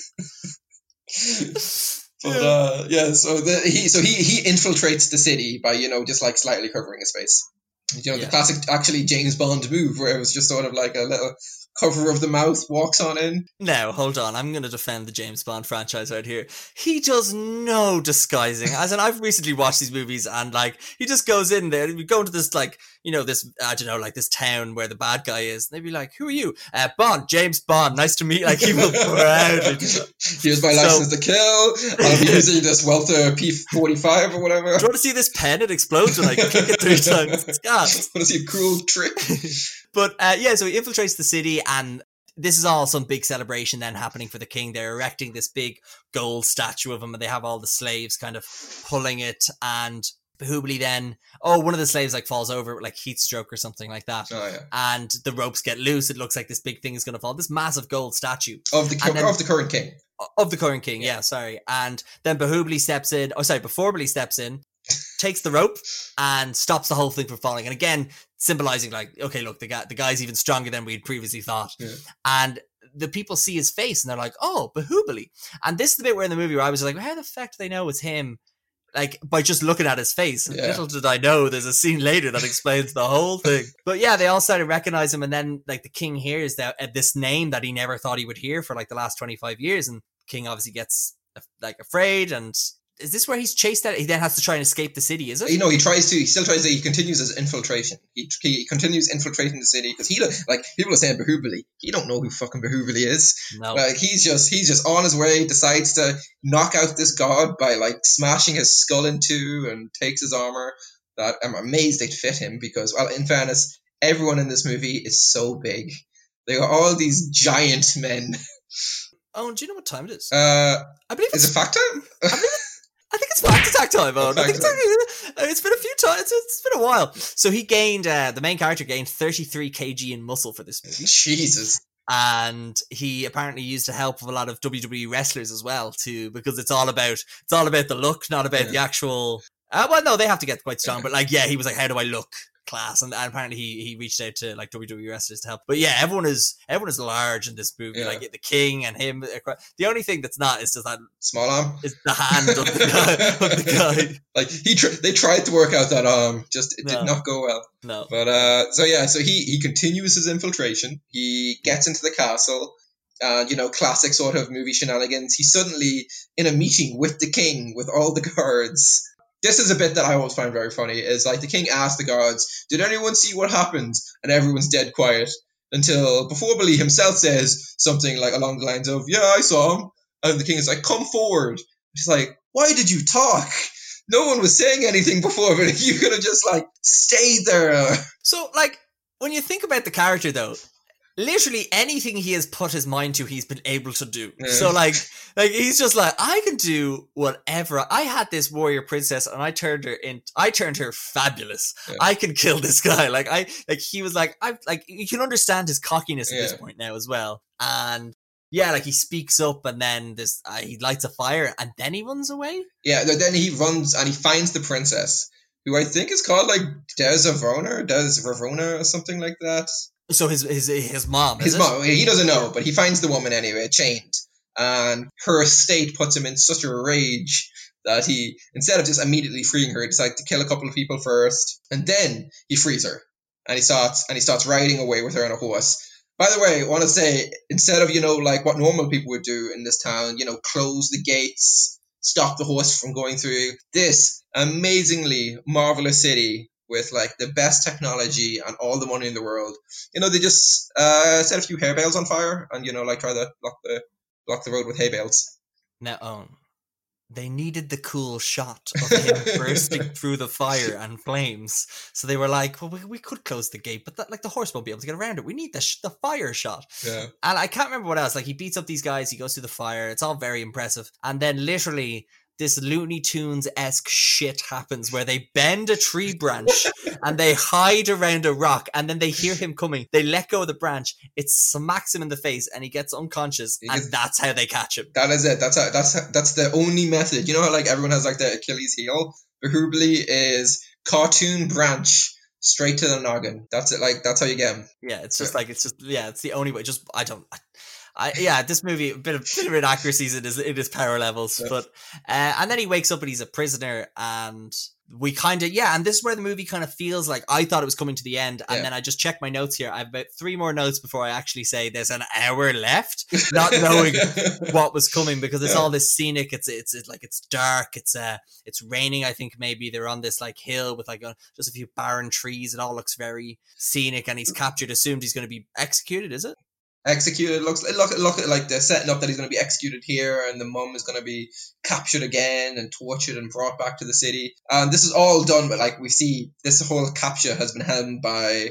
But Yeah. uh, yeah, so the, he so he he infiltrates the city by you know just like slightly covering his face. You know Yeah. the classic actually James Bond move where it was just sort of like a little cover of the mouth walks on in. Now, hold on. I'm going to defend the James Bond franchise right here. He does no disguising. As in, I've recently watched these movies and, like, he just goes in there. We go into this, like, you know, this, I don't know, like this town where the bad guy is. And they'd be like, who are you? Uh, Bond, James Bond. Nice to meet you. Like, he will proudly. Here's my So- license to kill. I'll be using this Walther P45 or whatever. Do you want to see this pen? It explodes when I kick it three times. It's gas. Want to see a cruel trick? But uh, yeah, so he infiltrates the city, and this is all some big celebration then happening for the king. They're erecting this big gold statue of him, and they have all the slaves kind of pulling it. And Bahubali then, oh, one of the slaves like falls over with like heat stroke or something like that. Oh yeah, And the ropes get loose. It looks like this big thing is going to fall. This massive gold statue of the And then- of the current king. of the current king. Yeah, sorry. And then Bahubali steps in. Oh, sorry. Before Bahubali steps in, takes the rope and stops the whole thing from falling. And again, symbolizing like, okay, look, the guy, the guy's even stronger than we'd previously thought. Yeah. And the people see his face and they're like, oh, Bahubali. And this is the bit where in the movie where I was like, how the fuck do they know it's him? Like by just looking at his face. Yeah. Little did I know there's a scene later that explains the whole thing. But yeah, they all started to recognize him, and then like the king hears that uh, this name that he never thought he would hear for like the last twenty five years, and King obviously gets uh, like afraid. And is this where he's chased out? He then has to try and escape the city. Is it? You know, he tries to. He still tries to. He continues his infiltration. He, he continues infiltrating the city because he like people are saying Bahubali. He don't know who fucking Bahubali is. no. Like he's just he's just on his way. Decides to knock out this god by like smashing his skull in two and takes his armor. That I'm amazed they fit him because well, in fairness, everyone in this movie is so big. They are all these giant men. oh, do you know what time it is? Uh, I believe is it's. it fact time? I think it's back to attack time. Owen. I think it's, it's been a few times. It's, it's been a while. So he gained. Uh, the main character gained thirty three kg in muscle for this movie. Jesus. and he apparently used the help of a lot of WWE wrestlers as well too, because it's all about it's all about the look, not about Yeah. the actual. Uh, well, no, they have to get quite strong, but like, yeah, he was like, "How do I look?" Class, and, and apparently he he reached out to like WWE wrestlers to help. But yeah, everyone is everyone is large in this movie, Yeah. like the King and him. uh, The only thing that's not is just that Small arm. is the hand of the guy. Of the guy. Like he, tr- they tried to work out that arm, just it No. did not go well. No, But uh, so yeah, so he he continues his infiltration. He gets into the castle, and you know, classic sort of movie shenanigans. He's suddenly in a meeting with the king with all the guards. This is a bit that I always find very funny. Is like the king asks the guards, "Did anyone see what happened?" And everyone's dead quiet until before Billy himself says something like along the lines of, "Yeah, I saw him." And the king is like, "Come forward." He's like, "Why did you talk?" No one was saying anything before, but you could have just like stayed there. So, like, when you think about the character, though, literally anything he has put his mind to, he's been able to do. Yeah. So, like, like he's just like, I can do whatever. I had this warrior princess, and I turned her in. I turned her fabulous. Yeah. I can kill this guy. Like, I like he was like, I like you can understand his cockiness at this point now as well, and. Yeah, like he speaks up and then this uh, he lights a fire and then he runs away. Yeah, then he runs and he finds the princess, who I think is called like Desavona, Des Ravona, or something like that. So his his his mom. His is it? mom, he doesn't know, but he finds the woman anyway, chained. And her estate puts him in such a rage that he, instead of just immediately freeing her, he decides to kill a couple of people first, and then he frees her. And he starts and he starts riding away with her on a horse. By the way, I want to say, instead of, you know, like what normal people would do in this town, you know, close the gates, stop the horse from going through, this amazingly marvelous city with like the best technology and all the money in the world, you know, they just uh, set a few hay bales on fire and, you know, like try to block the block the road with hay bales. Now, Owen, they needed the cool shot of him bursting through the fire and flames. So they were like, well, we, we could close the gate, but that, like the horse won't be able to get around it. We need the, sh- the fire shot. Yeah. And I can't remember what else. Like he beats up these guys, he goes through the fire. It's all very impressive. And then literally this Looney Tunes esque shit happens where they bend a tree branch and they hide around a rock and then they hear him coming. They let go of the branch. It smacks him in the face and he gets unconscious. He and gets- that's how they catch him. That is it. That's a, that's a, that's the only method. You know how like everyone has like the Achilles heel. Bahubali is cartoon branch straight to the noggin. That's it. Like that's how you get him. Yeah, it's just like it's just yeah, it's the only way. Just I don't. I, I, yeah, this movie a bit of bit of inaccuracies in his in his power levels, Yeah. but uh, and then he wakes up and he's a prisoner, and we kind of yeah, and this is where the movie kind of feels like I thought it was coming to the end, and Yeah. then I just checked my notes here. I have about three more notes before I actually say there's an hour left, not knowing what was coming because it's Yeah. all this scenic. It's, it's it's like it's dark. It's uh it's raining. I think maybe they're on this like hill with like a, just a few barren trees. It all looks very scenic, and he's captured. Assumed he's going to be executed. Is it? Executed. Looks look look like they're setting up that he's going to be executed here and the mum is going to be captured again and tortured and brought back to the city. And this is all done but like we see this whole capture has been helmed by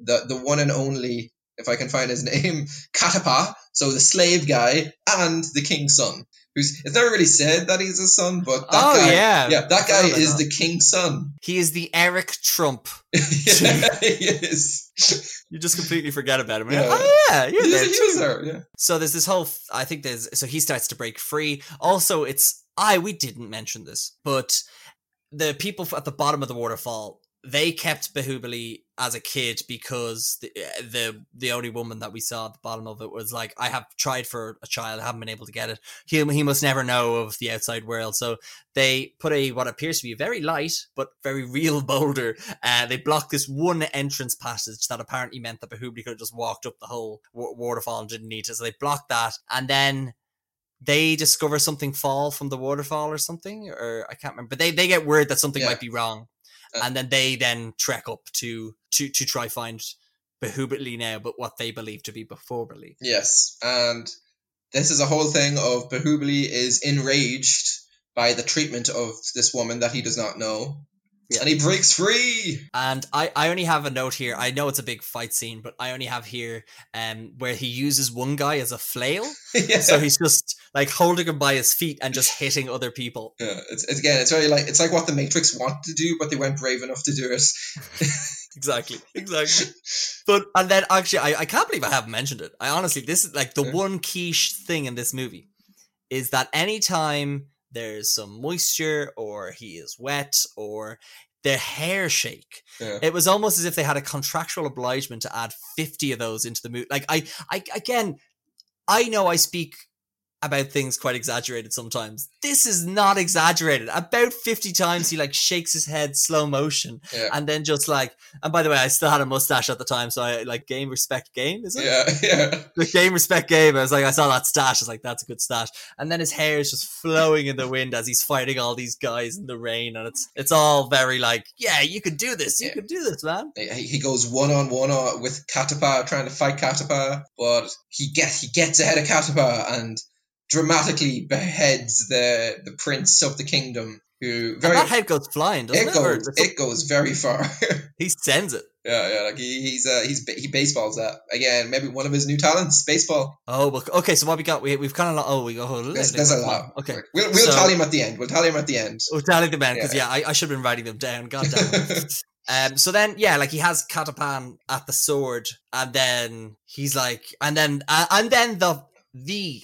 the the one and only if I can find his name Kattappa so the slave guy and the king's son who's it's never really said that he's a son but that oh guy yeah, yeah that guy is that. the king's son He is the Eric Trump. yeah, he is You just completely forget about him. Yeah. Oh yeah, you're He there is- he was too. there, yeah So there's this whole. I think there's. So he starts to break free. Also, it's. I we didn't mention this, but the people at the bottom of the waterfall they kept Bahubali as a kid because the uh, the the only woman that we saw at the bottom of it was like, I have tried for a child, I haven't been able to get it. He he must never know of the outside world. So they put a what appears to be a very light but very real boulder. Uh, they blocked this one entrance passage that apparently meant that Bahubali could have just walked up the whole wa- waterfall and didn't need to. So they blocked that, and then they discover something fall from the waterfall or something, or I can't remember. But they they get word that something Yeah. might be wrong, Uh, and then they then trek up to to to try find Bahubali now, but what they believe to be Bahubali. Yes, and this is a whole thing of Bahubali is enraged by the treatment of this woman that he does not know, Yeah. and he breaks free. And I, I only have a note here. I know it's a big fight scene, but I only have here um where he uses one guy as a flail. yeah. So he's just like holding him by his feet and just hitting other people. yeah, it's, it's again, it's very like it's like what the Matrix wanted to do, but they weren't brave enough to do it. Exactly. Exactly. But and then actually I, I can't believe I haven't mentioned it. I honestly this is like the Yeah. one key thing in this movie is that anytime there's some moisture or he is wet or their hair shake. Yeah. It was almost as if they had a contractual obligement to add 50 of those into the movie. Like I I again I know I speak about things quite exaggerated sometimes. This is not exaggerated. About 50 times he like shakes his head slow motion Yeah. and then just like and by the way I still had a mustache at the time so I like game respect game is it? Yeah, yeah, The game respect game. I was like I saw that stash I was like that's a good stash. And then his hair is just flowing in the wind as he's fighting all these guys in the rain and it's it's all very like yeah you can do this. You Yeah. can do this man. he he goes one on one with Kattappa trying to fight Kattappa, but he gets he gets ahead of Kattappa and dramatically beheads the the prince of the kingdom, who And very that head goes flying doesn't it it? Goes it goes very far. he sends it. Yeah, yeah, like he, he's uh, he's he baseballs that again. Maybe one of his new talents, baseball. Oh, well, okay. So what we got? We, we've kind of like, oh we go. Oh, There's, there's a lot. Okay, we'll we'll So- tally him at the end. We'll tally him at the end. we're telling the man because Yeah. yeah, I, I should have been writing them down. God damn. Um, so then, yeah, like he has Katapan at the sword, and then he's like, and then, uh, and then the the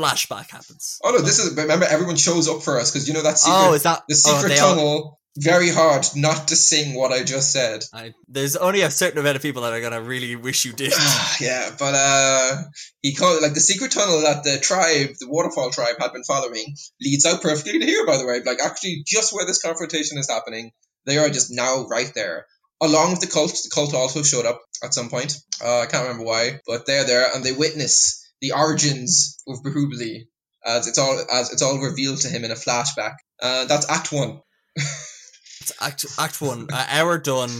flashback happens. Oh no, this is remember everyone shows up for us because you know that secret oh, is that the oh, secret all- tunnel. Very hard not to sing what I just said. I, there's only a certain amount of people that are gonna really wish you did. yeah, but uh, he called like the secret tunnel that the tribe, the waterfall tribe, had been following leads out perfectly to here. By the way, like actually just where this confrontation is happening, they are just now right there. Along with the cult, the cult also showed up at some point. Uh, I can't remember why, but they're there and they witness the origins of Bahubali as it's all as it's all revealed to him in a flashback. Uh, that's Act One. It's act act one, uh, hour done,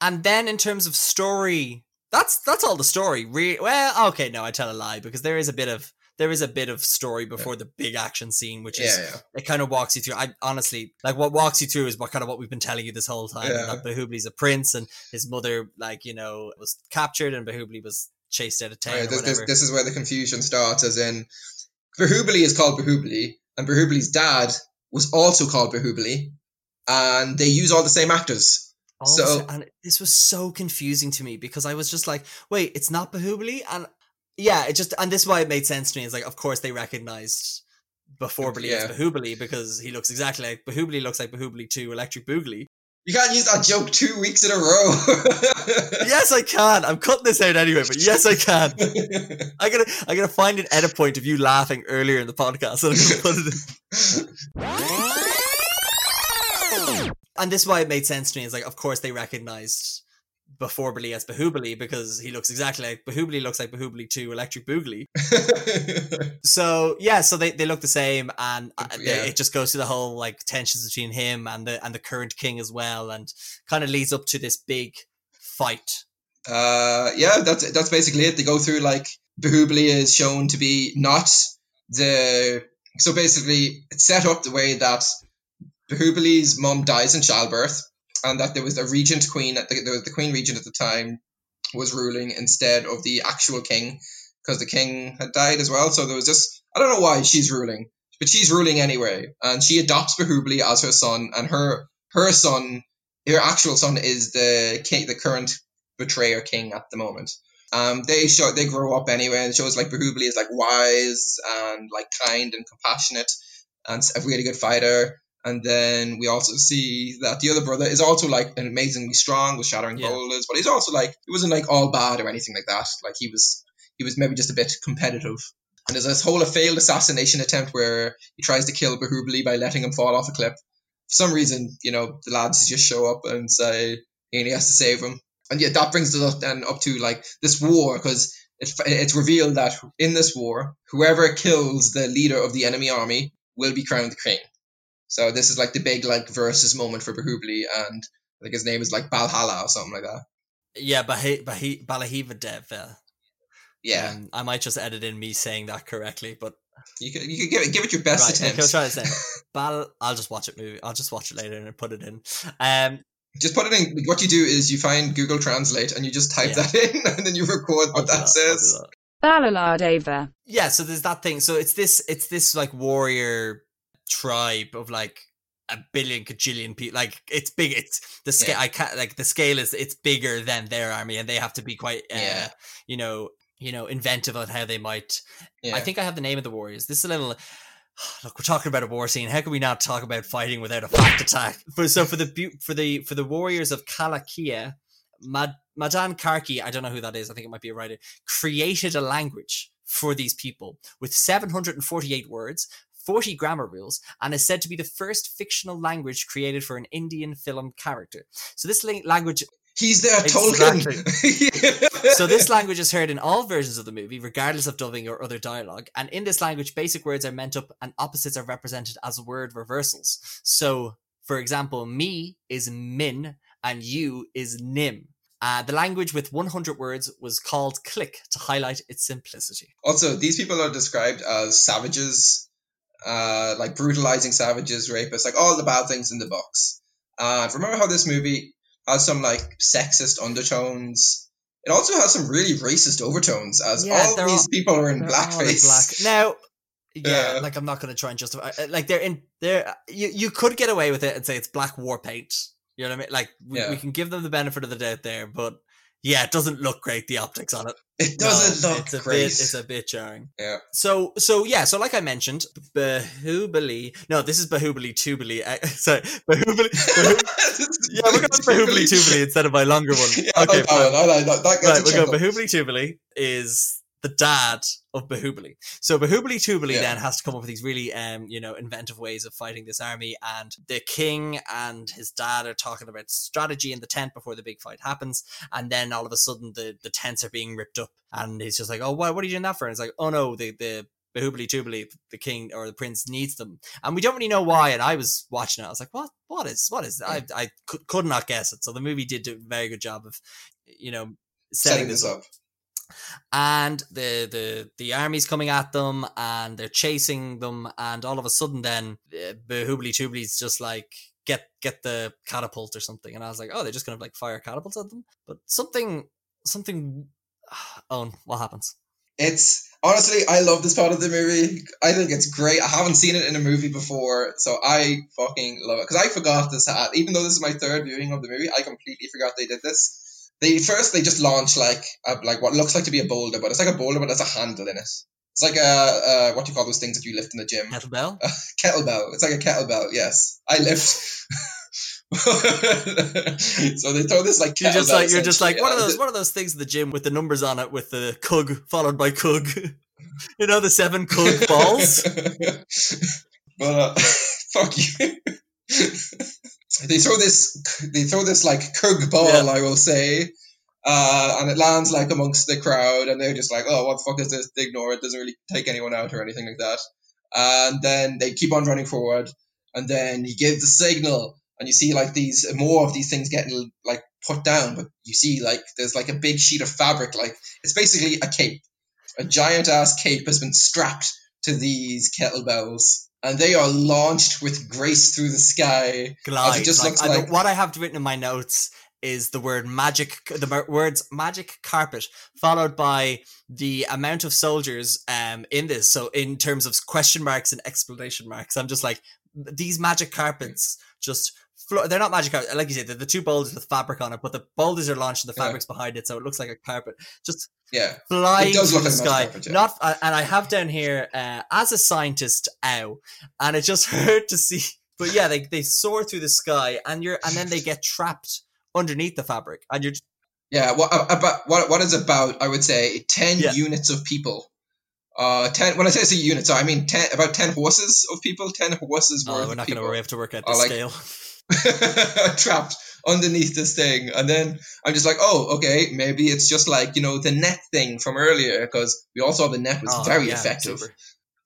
and then in terms of story, that's that's all the story. Re- well, okay, no, I tell a lie because there is a bit of there is a bit of story before the big action scene, which is Yeah, yeah. it kind of walks you through. I honestly like what walks you through is what kind of what we've been telling you this whole time. Yeah. That Bahubali's a prince and his mother, like you know, was captured and Bahubali was chased out of town Right, this, this, this is where the confusion starts, as in Bahubali is called Bahubali, and Bahubali's dad was also called Bahubali, and they use all the same actors. So- and this was so confusing to me because I was just like, wait, it's not Bahubali, and yeah, it just and this is why it made sense to me. It's like, of course, they recognized before Bahubali Yeah. as Bahubali because he looks exactly like Bahubali looks like Bahubali to Electric Boogaloo. You can't use that joke two weeks in a row. yes, I can. I'm cutting this out anyway, but yes, I can. I gotta, I gotta find an edit point of you laughing earlier in the podcast, and I'm gonna put it. In. And this is why it made sense to me. Is like, of course, they recognized Bahubali as Bahubali because he looks exactly like Bahubali looks like Bahubali 2 Electric Boogaloo. So yeah, so they, they look the same, and uh, they- Yeah. it just goes to the whole like tensions between him and the and the current king as well, and kind of leads up to this big fight. uh, yeah, that's that's basically it. They go through like Bahubali is shown to be not the so basically it's set up the way that Bahubali's mom dies in childbirth, and that there was a regent queen the, the queen regent at the time was ruling instead of the actual king because the king had died as well. So there was just I don't know why she's ruling, but she's ruling anyway, and she adopts Bahubali as her son, and her her son, her actual son, is the king, the current betrayer king at the moment. Um, they show they grow up anyway, and shows like Bahubali is like wise and like kind and compassionate, and a really good fighter. And then we also see that the other brother is also like an amazingly strong with shattering Yeah. boulders, but he's also like he wasn't like all bad or anything like that. Like he was he was maybe just a bit competitive. And there's this whole failed assassination attempt where he tries to kill Bahubali by letting him fall off a cliff. For some reason, you know, the lads just show up and say and he has to save him. And yeah, that brings us up then up to like this war because it, it's revealed that in this war, whoever kills the leader of the enemy army will be crowned the king. So this is like the big like versus moment for Bahubali, and I think his name is like Balhalla or something like that. Yeah, Bahi, Bahi, Balahiva Dev. Yeah, um, I might just edit in me saying that correctly, but you can you could give it give it your best right, okay, attempt. I'll try to say. Bal. I'll just watch it movie. I'll just watch it later and put it in. Um, Just put it in. What you do is you find Google Translate and you just type Yeah. that in, and then you record what do that, says. that. Balaladeva. yeah so there's that thing so it's this it's this like warrior tribe of like a billion cajillion people like it's big it's the scale Yeah. i can't like the scale is it's bigger than their army and they have to be quite uh, Yeah. you know you know inventive on how they might Yeah. i think i have the name of the warriors this is a little look we're talking about a war scene how can we not talk about fighting without a fact attack for so for the for the for the warriors of Kalakeya Mad, Madhan Karky i don't know who that is i think it might be a writer created a language for these people with 748 words 40 grammar rules and is said to be the first fictional language created for an indian film character so this language He's there, Exactly. Tolkien. so this language is heard in all versions of the movie, regardless of dubbing or other dialogue. And in this language, basic words are meant up and opposites are represented as word reversals. So, for example, me is min and you is nim. Uh, the language with 100 words was called Kiliki to highlight its simplicity. Also, these people are described as savages, uh, like brutalizing savages, rapists, like all the bad things in the books. Uh, remember how this movie has some like sexist undertones? It also has some really racist overtones, as Yeah, all these all- people are in They're all in blackface. black. Now, yeah, Yeah. like I'm not going to try and justify. uh, Like they're in there. You you could get away with it and say it's black war paint. You know what I mean? Like we, Yeah. we can give them the benefit of the doubt there, but yeah, it doesn't look great. The optics on it It doesn't No, look it's a great. Bit, it's a bit jarring. Yeah. So so yeah. So like I mentioned, Bahubali. No, this is Bahubali Tubali. Uh, sorry, Bahubali. Bahub- yeah, we're going Bahubali Tubali instead of my longer one. Yeah, I okay, like that fine. one. I like that. That gets Right, we'll go. chuckle. Bahubali Tubali is the dad of Bahubali. So Bahubali Tubali Yeah. then has to come up with these really, um, you know, inventive ways of fighting this army. And the king and his dad are talking about strategy in the tent before the big fight happens. And then all of a sudden, the the tents are being ripped up, and he's just like, "Oh, why? What are you doing that for?" And it's like, "Oh no, the the." Bahubali Tubali, the king or the prince needs them, and we don't really know why. And I was watching it, I was like, "What? What is? What is?" I I could, could not guess it. So the movie did do a very good job of, you know, setting, Setting this up. And the the the army's coming at them and they're chasing them and all of a sudden then uh, Bahubali Tubali's just like get get the catapult or something and I was like oh they're just gonna like fire catapults at them but something something oh what happens It's honestly, I love this part of the movie. I think it's great. I haven't seen it in a movie before, so I fucking love it. Because I forgot this. Even though this is my third viewing of the movie, I completely forgot they did this. They first they just launch like a, like what looks like to be a boulder, but it's like a boulder, but there's a handle in it. It's like a uh, what do you call those things that you lift in the gym? kettlebell kettlebell. It's like a kettlebell. Yes, I lift. so they throw this like You're just like you're just like one of those one of those things in the gym with the numbers on it with the cug followed by cug. you know the seven cug balls. but uh, fuck you. They throw this. They throw this like kug ball. Yeah. I will say. Uh, and it lands like amongst the crowd, and they're just like, "Oh, what the fuck is this?" They ignore it. Doesn't really take anyone out or anything like that. And then they keep on running forward, and then he gives the signal, and you see like these more of these things getting like put down, but you see like there's like a big sheet of fabric, like it's basically a cape. A giant ass cape has been strapped to these kettlebells, and they are launched with grace through the sky. Glide. just Like, looks I like- what I have written in my notes is the word magic, the words magic carpet, followed by the amount of soldiers um in this. So in terms of question marks and explanation marks, I'm just like these magic carpets just. Flo- they're not magic carpets, like you said. They're the two boulders with fabric on it, but the boulders are launched and the Yeah. fabric's behind it, so it looks like a carpet. Just Yeah, flying It does through look the sky. carpet, yeah. Not, uh, and I have down here uh, as a scientist, ow, and it just hurt to see. But yeah, they they soar through the sky, and you're, and then they get trapped underneath the fabric, and you're. yeah. What about what? What is about? I would say ten Yeah. units of people. Uh, ten. When I say it's a unit, so I mean ten. About ten horses of people. Ten horses worth Oh, of we're not going to have to work out I the like- scale. trapped underneath this thing. And then i'm just like oh okay maybe it's just like you know the net thing from earlier because we all saw the net was Oh, very yeah, effective. super.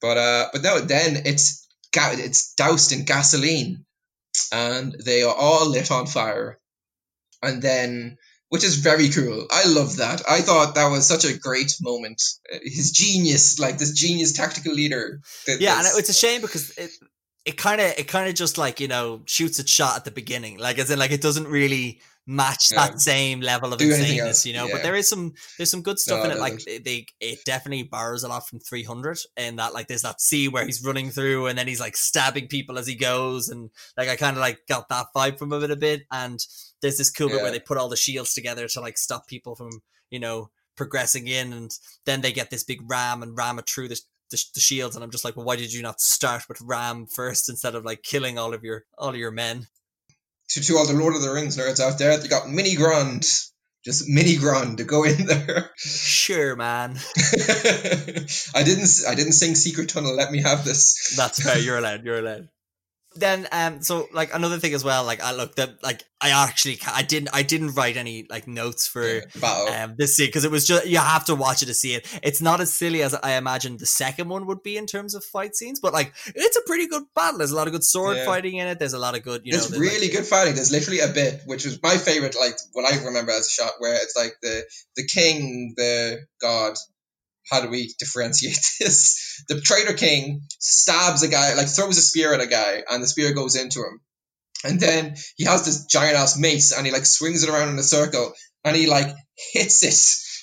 but uh but no then it's ga- it's doused in gasoline and they are all lit on fire. And then which is very cool. I love that. I thought that was such a great moment. His genius like this genius tactical leader Yeah, and it's a shame because it it kind of it kind of just like you know shoots its shot at the beginning, like as in like it doesn't really match Yeah. that same level of Do insaneness, you know. But there is some there's some good stuff No, in it it. Like they, it definitely borrows a lot from 300, and that like there's that scene where he's running through and then he's like stabbing people as he goes, and like I kind of like got that vibe from it a bit. And there's this cool bit where they put all the shields together to like stop people from you know progressing in, and then they get this big ram and ram it through the the, the shields and I'm just like, well, why did you not start with Ram first instead of like killing all of your all of your men? to, to all the Lord of the Rings nerds out there, you got Mini Grond. Just Mini Grond to go in there. Sure, man. I didn't I didn't sing Secret Tunnel, let me have this. That's fair. You're allowed. You're allowed. Then, um, so like another thing as well, like I looked at, like I actually, I didn't, I didn't write any like notes for Yeah, um this scene because it was just you have to watch it to see it. It's not as silly as I imagined the second one would be in terms of fight scenes, but like it's a pretty good battle. There's a lot of good sword Yeah. fighting in it. There's a lot of good, you know, There's like- really good fighting. There's literally a bit, which was my favorite, like what I remember as a shot, where it's like the the king, the god. How do we differentiate this? The traitor king stabs a guy, like throws a spear at a guy, and the spear goes into him. And then he has this giant ass mace, and he like swings it around in a circle, and he like hits it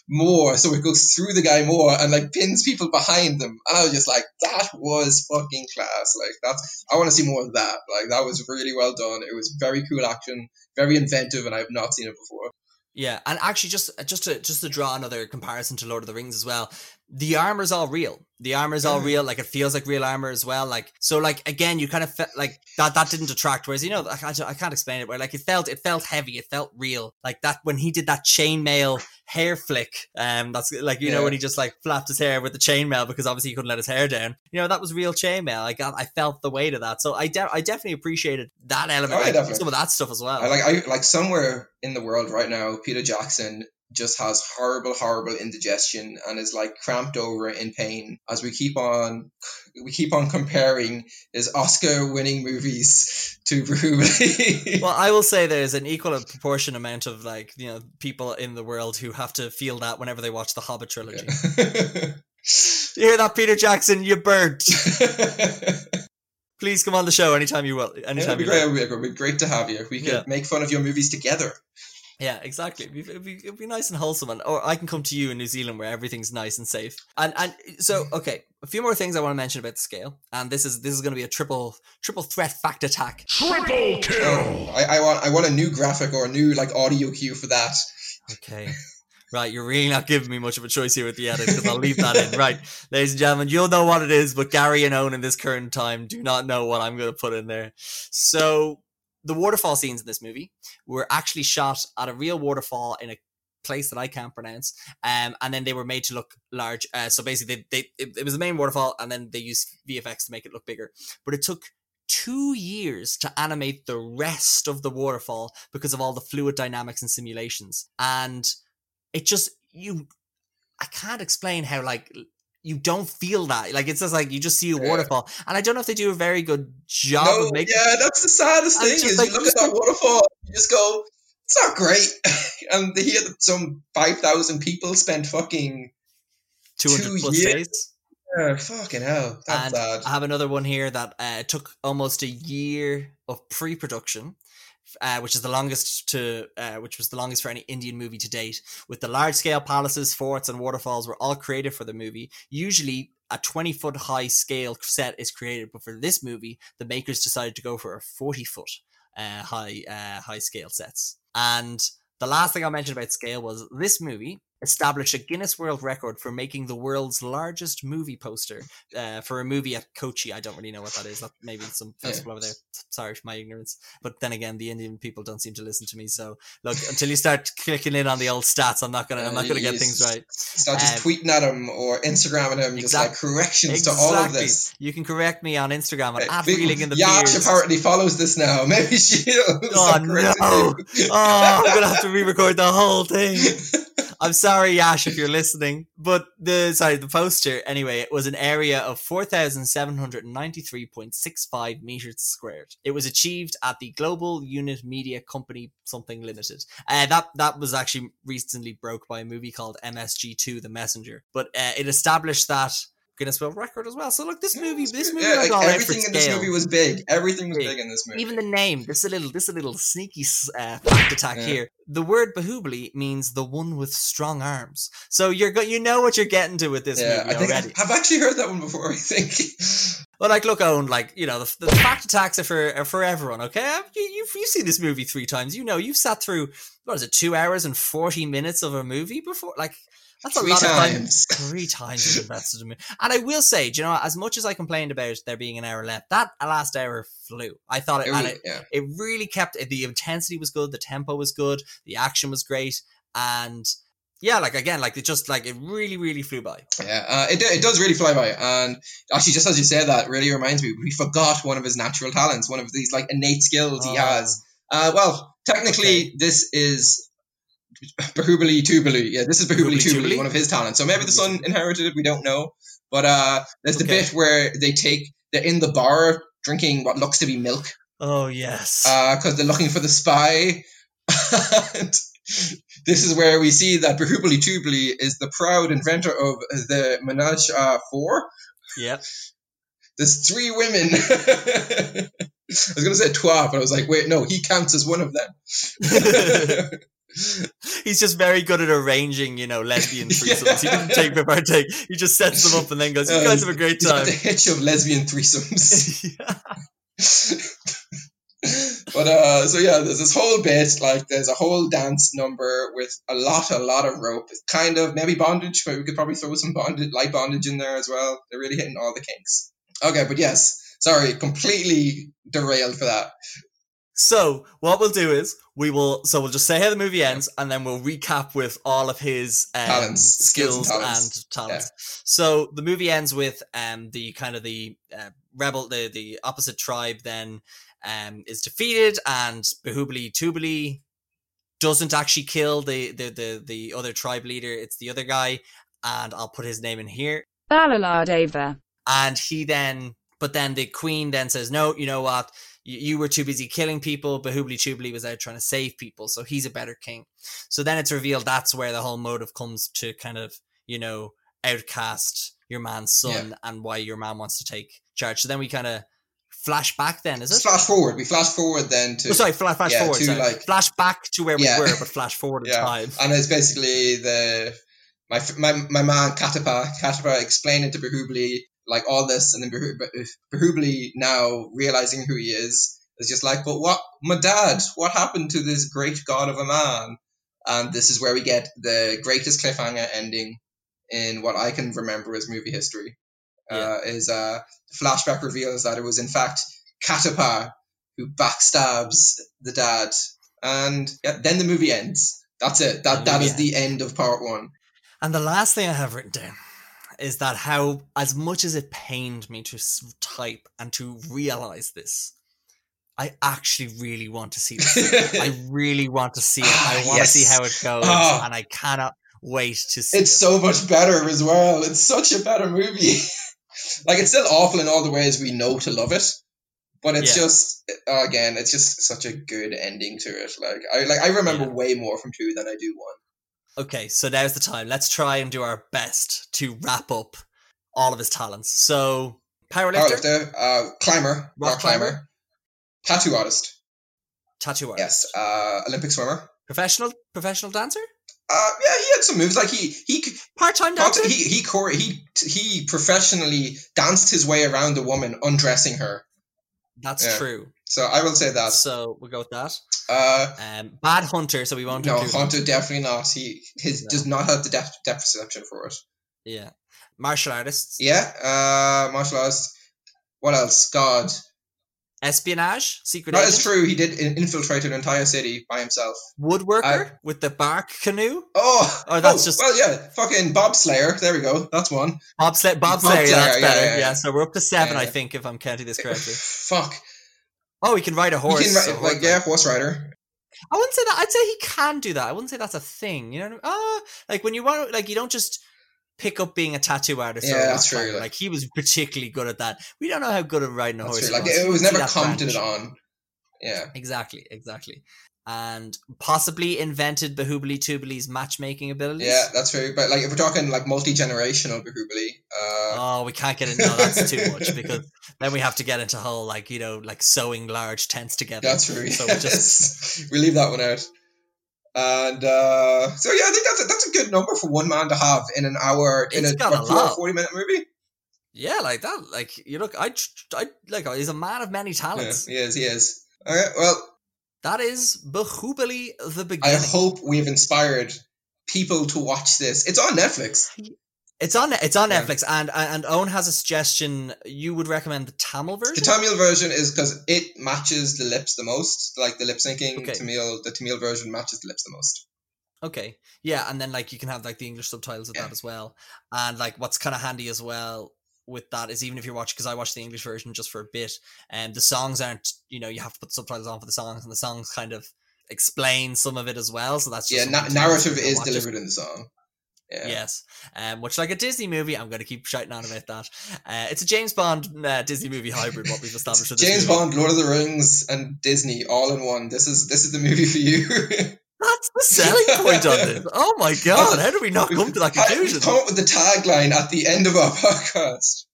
more, so it goes through the guy more, and like pins people behind them. And I was just like, that was fucking class. Like that's I want to see more of that. Like that was really well done. It was very cool action, very inventive, and I have not seen it before. Yeah, and actually, just just to just to draw another comparison to Lord of the Rings as well, the armor's all real. The armor's all real. Like it feels like real armor as well. Like so, like again, you kind of felt like that. That didn't detract. Whereas you know, I can't, I can't explain it. Where like it felt, it felt heavy. It felt real. Like that when he did that chainmail hair flick. Um, that's like you know when he just like flapped his hair with the chainmail because obviously he couldn't let his hair down. You know that was real chainmail. I got, I felt the weight of that. So I, de- I definitely appreciated that element. Oh, yeah, like, definitely. some of that stuff as well. I like I like somewhere in the world right now, Peter Jackson just has horrible, horrible indigestion and is like cramped over in pain as we keep on we keep on comparing his Oscar winning movies to Bruce. well, I will say there's an equal proportion amount of like you know people in the world who have to feel that whenever they watch the Hobbit trilogy. You hear that, Peter Jackson? You burnt. Please come on the show anytime you will. It'd Anytime be you great. It'd be great to have you. We could Yeah. make fun of your movies together. Yeah, exactly. It'd be, it'd, be, it'd be nice and wholesome, and or I can come to you in New Zealand where everything's nice and safe. And and so mm-hmm. okay, a few more things I want to mention about the scale, and this is this is going to be a triple triple threat fact attack. Triple kill! Oh, I, I want I want a new graphic or a new like audio cue for that. Okay. Right, you're really not giving me much of a choice here with the edit because I'll leave that in. Right, ladies and gentlemen, you'll know what it is, but Gary and Owen in this current time do not know what I'm going to put in there. So, the waterfall scenes in this movie were actually shot at a real waterfall in a place that I can't pronounce. Um, and then they were made to look large. Uh, so basically, they, they it, it was the main waterfall, and then they used VFX to make it look bigger. But it took two years to animate the rest of the waterfall because of all the fluid dynamics and simulations. And it just you, I can't explain how like you don't feel that. Like it's just like you just see a Yeah. waterfall, and I don't know if they do a very good job No, of making. yeah, that's the saddest thing is like, you look at that waterfall, you just go, it's not great. and they hear that some five thousand people spent fucking Two hundred plus years. days. yeah, fucking hell. That's and sad. I have another one here that uh, took almost a year of pre-production, uh, which is the longest to, uh, which was the longest for any Indian movie to date. With the large-scale palaces, forts, and waterfalls were all created for the movie. Usually, a twenty-foot high scale set is created, but for this movie, the makers decided to go for a forty-foot uh, high uh, high scale sets. And the last thing I mentioned about scale was this movie established a Guinness World Record for making the world's largest movie poster uh, for a movie at Kochi. I don't really know what that is. That maybe some Yeah. over there. Sorry for my ignorance. But then again, the Indian people don't seem to listen to me. So look, until you start clicking in on the old stats, I'm not gonna. I'm not gonna get Uh, things right. Start just um, tweeting at him or Instagramming him, just like corrections to all of this. You can correct me on Instagram at, Uh, reeling in the Yash beers. apparently follows this now. Maybe she'll. Oh, no. Oh, I'm gonna have to re-record the whole thing. I'm sorry, Yash, if you're listening. But the sorry, the poster anyway, it was an area of four thousand seven hundred ninety-three point six five meters squared. It was achieved at the Global Unit Media Company something limited. Uh, that that was actually recently broke by a movie called MSG2: The Messenger. But uh, it established that Guinness World Record as well. So look, this movie, this movie yeah, like everything in this scale. movie was big. Everything was Big. big in this movie. Even the name, this is a little, this is a little sneaky uh, fact attack Yeah. here. The word Bahubali means the one with strong arms. So you're go- you know what you're getting to with this yeah, movie I think already. I've actually heard that one before. I think. Well, like, look, Owen, like you know, the, the fact attacks are for are for everyone. Okay, you, you've you've seen this movie three times. You know, you've sat through what is it, two hours and forty minutes of a movie before. Like that's a Three lot of time. times. Three times you've invested in me. And I will say, do you know, as much as I complained about there being an hour left, that last hour flew. I thought it, It and it, yeah. it really kept the intensity was good the tempo was good the action was great and yeah like again like it just like it really really flew by Yeah, uh, it, it does really fly by. And actually, just as you say that, really reminds me, we forgot one of his natural talents, one of these like innate skills he Oh. has. Uh, well, technically, Okay. this is Bahubali Tubali. Yeah, this is Bahubali Tubali, Tubali? one of his talents. So maybe the son inherited it, we don't know. But uh, there's the Okay. bit where they take, they're in the bar drinking what looks to be milk oh yes because they're looking for the spy. and this is where we see that Bahubali Tubali is the proud inventor of the Menage uh, 4. yep There's three women. I was going to say trois, but I was like, wait, no, he counts as one of them. he's just very good at arranging you know lesbian threesomes he doesn't take per partake he just sets them up and then goes you Yeah, guys have a great got time the hitch of lesbian threesomes. But uh, so yeah, there's this whole bit like there's a whole dance number with a lot, a lot of rope. It's kind of maybe bondage, but we could probably throw some bondage, light bondage in there as well. They're really hitting all the kinks. Okay, but yes, sorry, completely derailed for that. So what we'll do is we will so we'll just say how the movie ends and then we'll recap with all of his um, Talents, skills skills and and talents. talents. So the movie ends with um the kind of the uh, rebel the the opposite tribe then um is defeated and Bahubali Tubali doesn't actually kill the the the the other tribe leader. It's the other guy and I'll put his name in here Balaladeva. and he then but then the queen then says no you know what you, were too busy killing people bahubali Tubali was out trying to save people so he's a better king so then it's revealed that's where the whole motive comes to kind of you know outcast your man's son and why your man wants to take charge so then we kind of flash back then is it flash forward. We flash forward then to oh, sorry flash, flash yeah, forward to, sorry. like- flash back to where Yeah. we were but flash forward in time and it's basically the my my my man Kattappa Kattappa explaining to Bahubali like all this, and then Bahu- now realizing who he is is just like, but what, my dad? What happened to this great god of a man? And this is where we get the greatest cliffhanger ending in what I can remember as movie history. Uh, is uh, flashback reveals that it was in fact Kattappa who backstabs the dad, and yeah, then the movie ends. That's it. That that is the end of part one. And the last thing I have written down is that how, as much as it pained me to type and to realize this, I actually really want to see this. I really want to see it. I Ah, want to see how it goes, Ah. and I cannot wait to see It's it. so much better as well. It's such a better movie. like it's still awful in all the ways we know to love it, but it's Yeah. just again, it's just such a good ending to it. Like I like I remember Yeah. way more from two than I do one. Okay, so now's the time. Let's try and do our best to wrap up all of his talents. So, powerlifter, Powerlifter, uh, climber, rock, climber, climber. tattoo artist, tattoo artist, yes, uh, Olympic swimmer. professional, professional dancer, Uh, yeah, he had some moves. Like he he part-time dancer. he he chore- he he professionally danced his way around the woman, undressing her. That's yeah. true. So I will say that. So we'll go with that. Uh, Um, bad hunter. So we won't no, include him. Hunter definitely not. He his No. does not have the depth, depth perception for it. Yeah, martial artists. Yeah, uh, martial arts. What else? God, Espionage, secret that agent, is true. He did infiltrate an entire city by himself. woodworker with the bark canoe. Oh, Oh, that's oh, just- well, yeah, fucking Bob Slayer. There we go. That's one. Bobsleigh, bobsleigh, Bobsleigh, that's yeah, better. yeah, Yeah, yeah. so we're up to seven, I think, if I'm counting this correctly. Fuck. Oh, he can ride a horse. you can, so like, yeah, horse rider. I wouldn't say that. I'd say he can do that. I wouldn't say that's a thing. You know, what I mean? oh, like when you want, like you don't just pick up being a tattoo artist. Yeah, that's true, like- Like he was particularly good at that. We don't know how good at riding a That's horse. true. Like was. it, was never commented on. Yeah. Exactly, exactly. And possibly invented Bahubali Tubali's matchmaking abilities. Yeah, that's true. But like, if we're talking like multi generational Bahubali, uh, Oh, we can't get into no, that's too much because then we have to get into whole like you know like sewing large tents together. that's true. So we just we leave that one out. And uh, so yeah, I think that's a, that's a good number for one man to have in an hour in a got a two lot. forty minute movie. yeah, like that. Like you look, I, I like he's a man of many Yeah, talents. he is. He is. All right. Well, That is Bahubali the beginning. I hope we have inspired people to watch this. It's on Netflix. It's on it's on Yeah. Netflix, and and Owen has a suggestion. You would recommend the Tamil version. The Tamil version is because it matches the lips the most. Like the lip syncing, Okay. Tamil, the Tamil version matches the lips the most. Okay. Yeah, and then like you can have like the English subtitles of Yeah. that as well. And like what's kind of handy as well with that is even if you're watching because I watched the English version just for a bit, and the songs aren't you know you have to put subtitles on for the songs, and the songs kind of explain some of it as well. So that's just Yeah, na- something to use narrative is watch it. delivered in the song. Yeah. Yes, um, much like a Disney movie. I'm going to keep shouting on about that. Uh, it's a James Bond uh, Disney movie hybrid. What we've established. James. Bond, Lord of the Rings, and Disney all in one. This is this is the movie for you. That's the selling point on this. Oh my god! How did we not come to that conclusion? Come up with the tagline at the end of our podcast.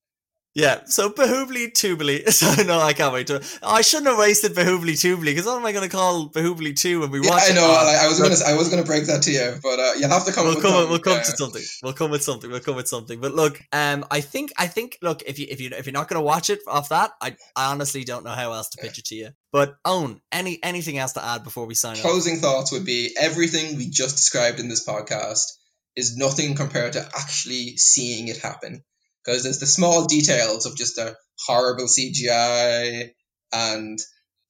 Yeah, so Bahubali Tubali. So no, I can't wait to. I shouldn't have wasted Bahubali Tubali because what am I going to call Bahubali Two when we Yeah, watch I it? know. Like, I was gonna I was gonna break that to you, but uh, you'll have to come. We'll with come. something, We'll come yeah. to something. We'll come with something. We'll come with something. But look, um, I think, I think, look, if you if you if you're not going to watch it off that, I I honestly don't know how else to pitch it to you. But Owen any anything else to add before we sign off? Closing thoughts would be everything we just described in this podcast is nothing compared to actually seeing it happen. Because there's the small details of just a horrible CGI and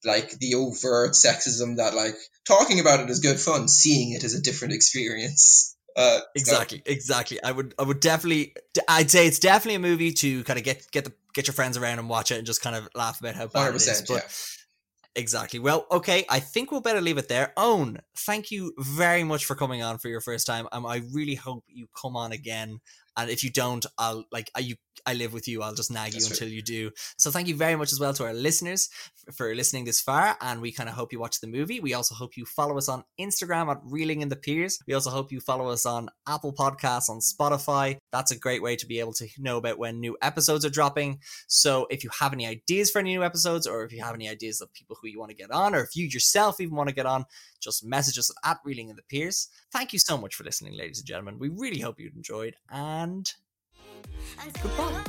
like the overt sexism that like talking about it is good fun, seeing it is a different experience. Uh, so- Exactly, exactly. I would, I would definitely, I'd say it's definitely a movie to kind of get get the get your friends around and watch it and just kind of laugh about how bad it is. 100%, But yeah. exactly. Well, okay. I think we'll better leave it there. Owen, thank you very much for coming on for your first time. Um, I really hope you come on again. And if you don't, I'll like I, you. I live with you. I'll just nag you That's right. until you do. So thank you very much as well to our listeners f- for listening this far. And we kind of hope you watch the movie. We also hope you follow us on Instagram at Reeling in the Piers. We also hope you follow us on Apple Podcasts, on Spotify. That's a great way to be able to know about when new episodes are dropping. So if you have any ideas for any new episodes, or if you have any ideas of people who you want to get on, or if you yourself even want to get on, just message us at, at Reeling in the Piers. Thank you so much for listening, ladies and gentlemen. We really hope you enjoyed, and goodbye.